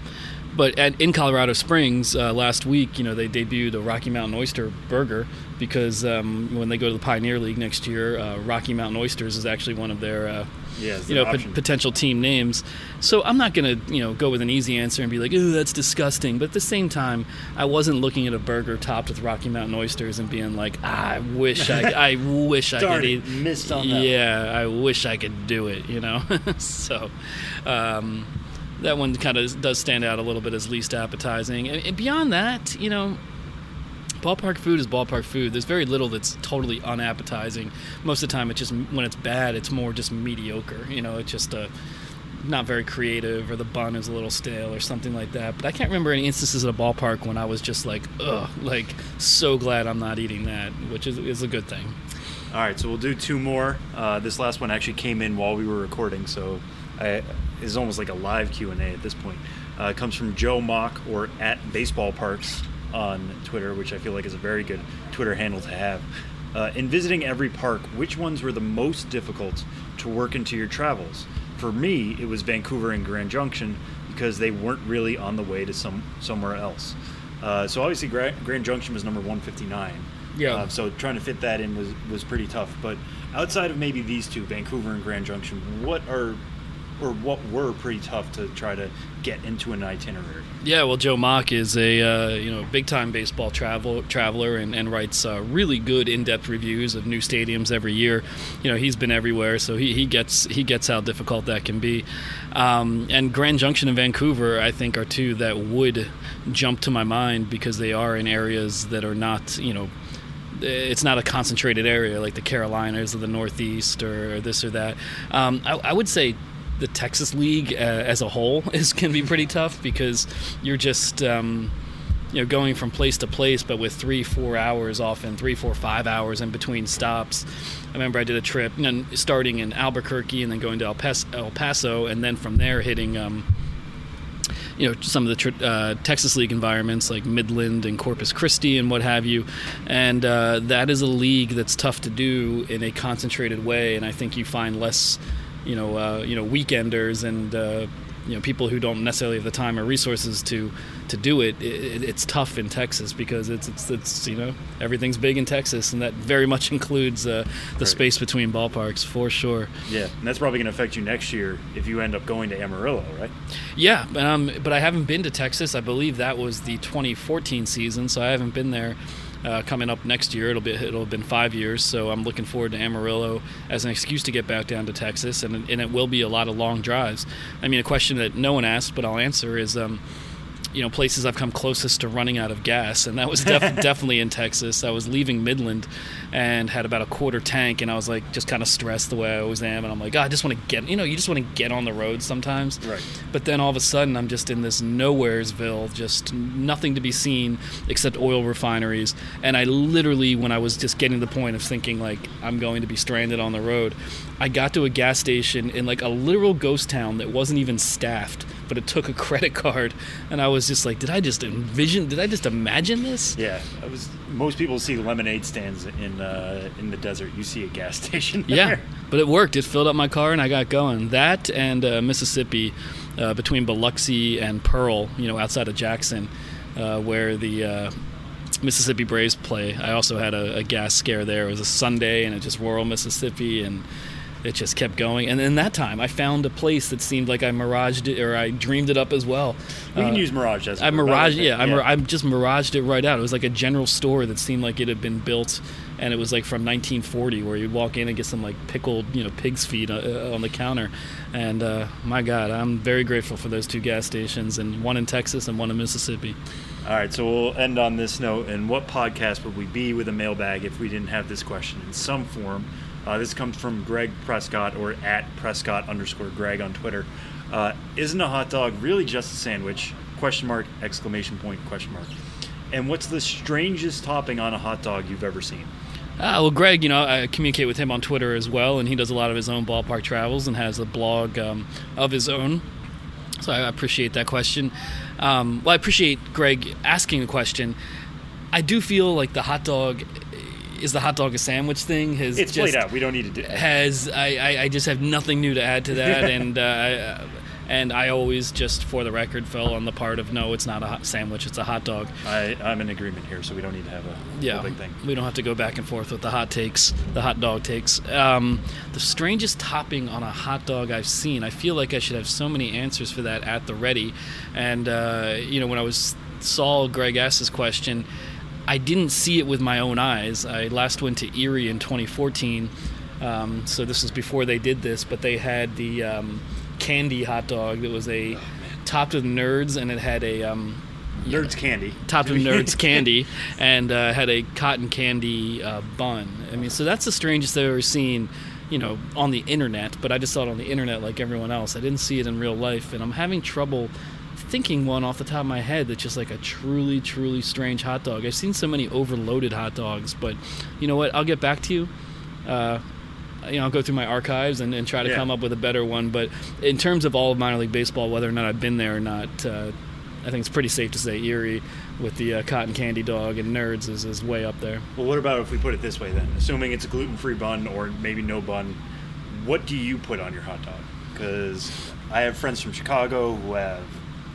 but at, in Colorado Springs uh, last week, you know they debuted a Rocky Mountain Oyster Burger because um, when they go to the Pioneer League next year, uh, Rocky Mountain Oysters is actually one of their uh, Yeah, you know, option. potential team names. So I'm not gonna, you know, go with an easy answer and be like, "Ooh, that's disgusting." But at the same time, I wasn't looking at a burger topped with Rocky Mountain oysters and being like, ah, "I wish I, I wish I could eat." missed on that Yeah, I wish I could do it. You know, so. Um, that one kind of does stand out a little bit as least appetizing. And beyond that, you know, ballpark food is ballpark food. There's very little that's totally unappetizing. Most of the time, it's just when it's bad, it's more just mediocre. You know, it's just a not very creative, or the bun is a little stale, or something like that. But I can't remember any instances at a ballpark when I was just like, ugh, like so glad I'm not eating that, which is is a good thing. All right, so we'll do two more. Uh, this last one actually came in while we were recording, so I, it's almost like a live Q and A at this point. Uh, it comes from Joe Mock or at Baseball Parks on Twitter, which I feel like is a very good Twitter handle to have. Uh, in visiting every park, which ones were the most difficult to work into your travels? For me, it was Vancouver and Grand Junction because they weren't really on the way to some somewhere else. Uh, so obviously, Gra- Grand Junction was number 159. Yeah. Uh, so trying to fit that in was was pretty tough. But outside of maybe these two, Vancouver and Grand Junction, what are or what were pretty tough to try to get into an itinerary? Yeah, well, Joe Mock is a uh, you know big time baseball travel traveler and, and writes uh, really good in depth reviews of new stadiums every year. You know he's been everywhere, so he, he gets he gets how difficult that can be. Um, and Grand Junction and Vancouver, I think, are two that would jump to my mind because they are in areas that are not you know it's not a concentrated area like the Carolinas or the Northeast or this or that. Um, I, I would say the Texas League uh, as a whole is can be pretty tough because you're just um, you know going from place to place, but with three, four hours, often three, four, five hours in between stops. I remember I did a trip, you know, starting in Albuquerque and then going to El Paso, El Paso and then from there hitting. Um, you know some of the uh, Texas League environments like Midland and Corpus Christi and what have you, and uh, that is a league that's tough to do in a concentrated way. And I think you find less, you know, uh, you know, weekenders and uh, you know people who don't necessarily have the time or resources to to do it, it, it's tough in Texas because it's, it's it's you know everything's big in Texas and that very much includes uh, the Right. space between ballparks for sure. Yeah, and that's probably going to affect you next year if you end up going to Amarillo, right? Yeah, um, but I haven't been to Texas. I believe that was the 2014 season, so I haven't been there. Uh, coming up next year, it'll be it'll have been five years, so I'm looking forward to Amarillo as an excuse to get back down to Texas, and and it will be a lot of long drives. I mean, a question that no one asked, but I'll answer is. Um, you know places I've come closest to running out of gas, and that was def- definitely in Texas. I was leaving Midland, and had about a quarter tank, and I was like just kind of stressed the way I always am, and I'm like, oh, I just want to get, you know, you just want to get on the road sometimes. Right. But then all of a sudden, I'm just in this nowheresville, just nothing to be seen except oil refineries, and I literally, when I was just getting to the point of thinking like I'm going to be stranded on the road, I got to a gas station in like a literal ghost town that wasn't even staffed but it took a credit card and i was just like did i just envision did i just imagine this Yeah, I was. Most people see lemonade stands in uh, in the desert. You see a gas station. yeah but it worked it filled up my car and i got going that and uh, mississippi uh, between biloxi and pearl you know outside of jackson uh, where the uh, mississippi braves play i also had a, a gas scare there it was a sunday and it just rural mississippi and it just kept going and in that time i found a place that seemed like i miraged it or i dreamed it up as well We can Uh, use Mirage as a I mirage, yeah, that. I, mir- I just miraged it right out. It was like a general store that seemed like it had been built, and it was like from 1940, where you'd walk in and get some like pickled, you know, pig's feet uh, uh, on the counter. And uh, my God, I'm very grateful for those two gas stations, and one in Texas and one in Mississippi. All right, so we'll end on this note. And what podcast would we be with a mailbag if we didn't have this question in some form? Uh, this comes from Greg Prescott or at Prescott underscore Greg on Twitter. Uh, isn't a hot dog really just a sandwich? Question mark, exclamation point, question mark. And what's the strangest topping on a hot dog you've ever seen? Ah, well, Greg, you know, I communicate with him on Twitter as well, and he does a lot of his own ballpark travels and has a blog um, of his own. So I appreciate that question. Um, well, I appreciate Greg asking the question. I do feel like the hot dog is the hot dog a sandwich thing has It's just played out. We don't need to do it. has I, I, I just have nothing new to add to that, and uh, I- and I always just for the record fell on the part of no, it's not a hot sandwich, it's a hot dog. I, I'm in agreement here, so we don't need to have a Yeah, big thing. we don't have to go back and forth with the hot takes, the hot dog takes. Um, the strangest topping on a hot dog I've seen. I feel like I should have so many answers for that at the ready. And uh, you know, when I was saw Greg ask this question, I didn't see it with my own eyes. I last went to Erie in 2014, um, so this was before they did this. But they had the um, candy hot dog that was a topped with nerds, and it had a um, Nerds candy. topped with nerds candy and uh, had a cotton candy uh, bun. I mean, so that's the strangest I've ever seen, you know, on the internet. But I just saw it on the internet like everyone else. I didn't see it in real life, and I'm having trouble thinking one off the top of my head that's just like a truly, truly strange hot dog. I've seen so many overloaded hot dogs, but you know what? I'll get back to you. Uh, you know, I'll go through my archives and, and try to Yeah. come up with a better one. But in terms of all of minor league baseball, whether or not I've been there or not, uh, I think it's pretty safe to say Erie with the uh, cotton candy dog and nerds is, is way up there. Well, what about if we put it this way then? Assuming it's a gluten-free bun or maybe no bun, what do you put on your hot dog? Because I have friends from Chicago who have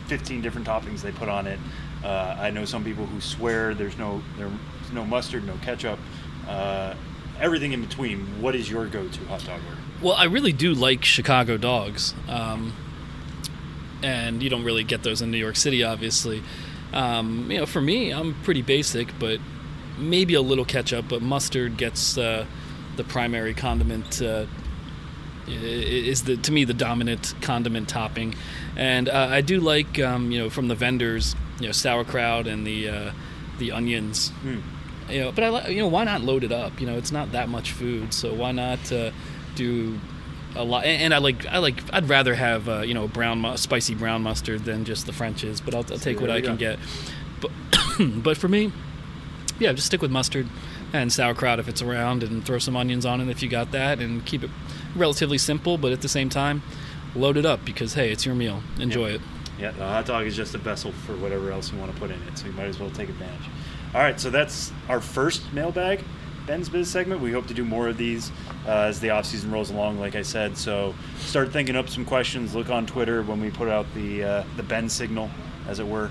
15 different toppings they put on it. Uh, I know some people who swear there's no there's no mustard, no ketchup, uh, everything in between. What is your go-to hot dog order? Well, I really do like Chicago dogs, um, and you don't really get those in New York City, obviously. Um, you know, for me, I'm pretty basic, but maybe a little ketchup, but mustard gets uh, the primary condiment. Is the to me the dominant condiment topping, and uh, I do like um, you know from the vendors you know sauerkraut and the uh, the onions. You know but i you know why not load it up? You know it's not that much food so why not uh, do a lot and, and i like i like i'd rather have uh, you know brown mu- spicy brown mustard than just the frenches but i'll, I'll take what i can go. get. But but for me yeah just stick with mustard and sauerkraut if it's around and throw some onions on it if you got that and keep it relatively simple but at the same time load it up because hey it's your meal enjoy it Yeah, the hot dog is just a vessel for whatever else you want to put in it, so you might as well take advantage. All right, so that's our first mailbag, Ben's Biz segment. We hope to do more of these uh, as the off season rolls along, like I said. So start thinking up some questions. Look on Twitter when we put out the uh, the Ben signal, as it were.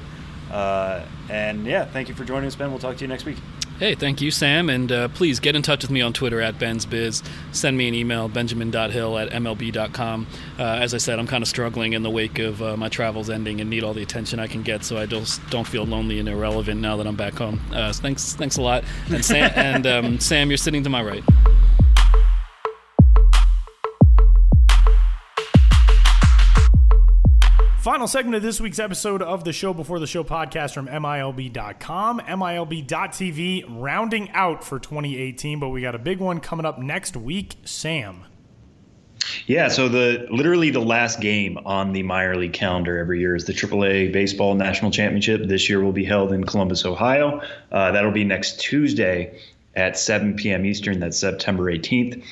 Uh, and yeah, thank you for joining us, Ben. We'll talk to you next week. Hey, thank you, Sam. And uh, please get in touch with me on Twitter at Ben'sBiz. Send me an email, benjamin.hill at mlb.com. Uh, as I said, I'm kind of struggling in the wake of uh, my travels ending and need all the attention I can get so I just don't feel lonely and irrelevant now that I'm back home. Uh, so thanks, thanks a lot. And, Sam, and um, Sam, you're sitting to my right. Final segment of this week's episode of the Show Before the Show podcast from MILB.com, MILB.TV, rounding out for 2018, but we got a big one coming up next week. Sam. Yeah, so the literally the last game on the minor league calendar every year is the AAA Baseball National Championship. This year will be held in Columbus, Ohio. Uh, that'll be next Tuesday at 7 p.m. Eastern. That's September 18th.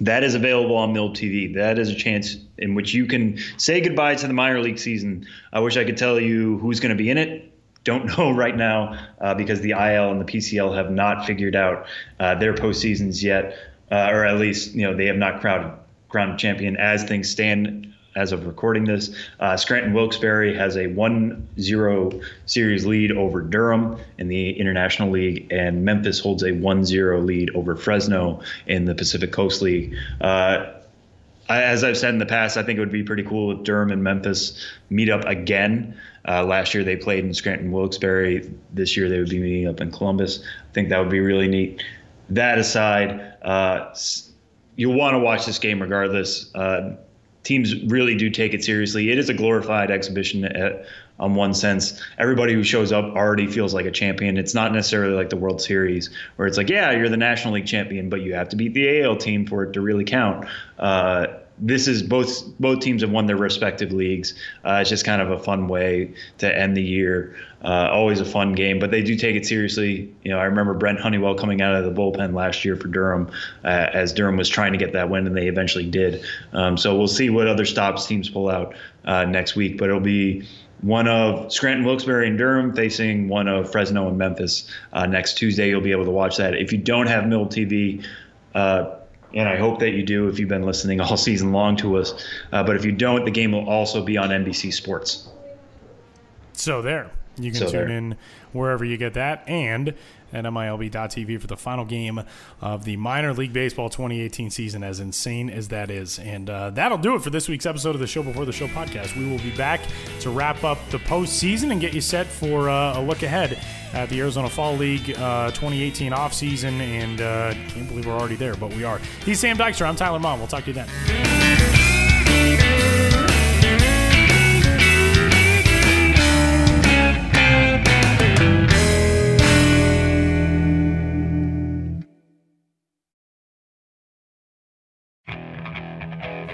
That is available on MILB TV. That is a chance in which you can say goodbye to the minor league season. I wish I could tell you who's going to be in it. Don't know right now uh, because the IL and the PCL have not figured out uh, their postseasons yet, uh, or at least you know they have not crowned crowned champion as things stand as of recording this. Uh, Scranton Wilkes-Barre has a 1-0 series lead over Durham in the International League, and Memphis holds a 1-0 lead over Fresno in the Pacific Coast League. Uh, as I've said in the past, I think it would be pretty cool if Durham and Memphis meet up again. Uh, last year they played in Scranton Wilkes-Barre. This year they would be meeting up in Columbus. I think that would be really neat. That aside, uh, you'll want to watch this game regardless. Uh, teams really do take it seriously. It is a glorified exhibition at, on one sense. Everybody who shows up already feels like a champion. It's not necessarily like the World Series where it's like, yeah, you're the National League champion, but you have to beat the AL team for it to really count. Uh, this is both both teams have won their respective leagues. Uh, it's just kind of a fun way to end the year. Uh, always a fun game, but they do take it seriously. You know, I remember Brent Honeywell coming out of the bullpen last year for Durham, uh, as Durham was trying to get that win, and they eventually did. Um, so we'll see what other stops teams pull out uh, next week, but it'll be one of Scranton, Wilkes-Barre, and Durham facing one of Fresno and Memphis uh, next Tuesday. You'll be able to watch that. If you don't have MILB TV, uh, and I hope that you do if you've been listening all season long to us. Uh, but if you don't, the game will also be on NBC Sports. So there. You can so tune there. in wherever you get that and at MILB.TV for the final game of the Minor League Baseball 2018 season, as insane as that is. And uh, that'll do it for this week's episode of the Show Before the Show podcast. We will be back to wrap up the postseason and get you set for uh, a look ahead at the Arizona Fall League uh, 2018 offseason. And uh, can't believe we're already there, but we are. He's Sam Dykstra. I'm Tyler Maun. We'll talk to you then.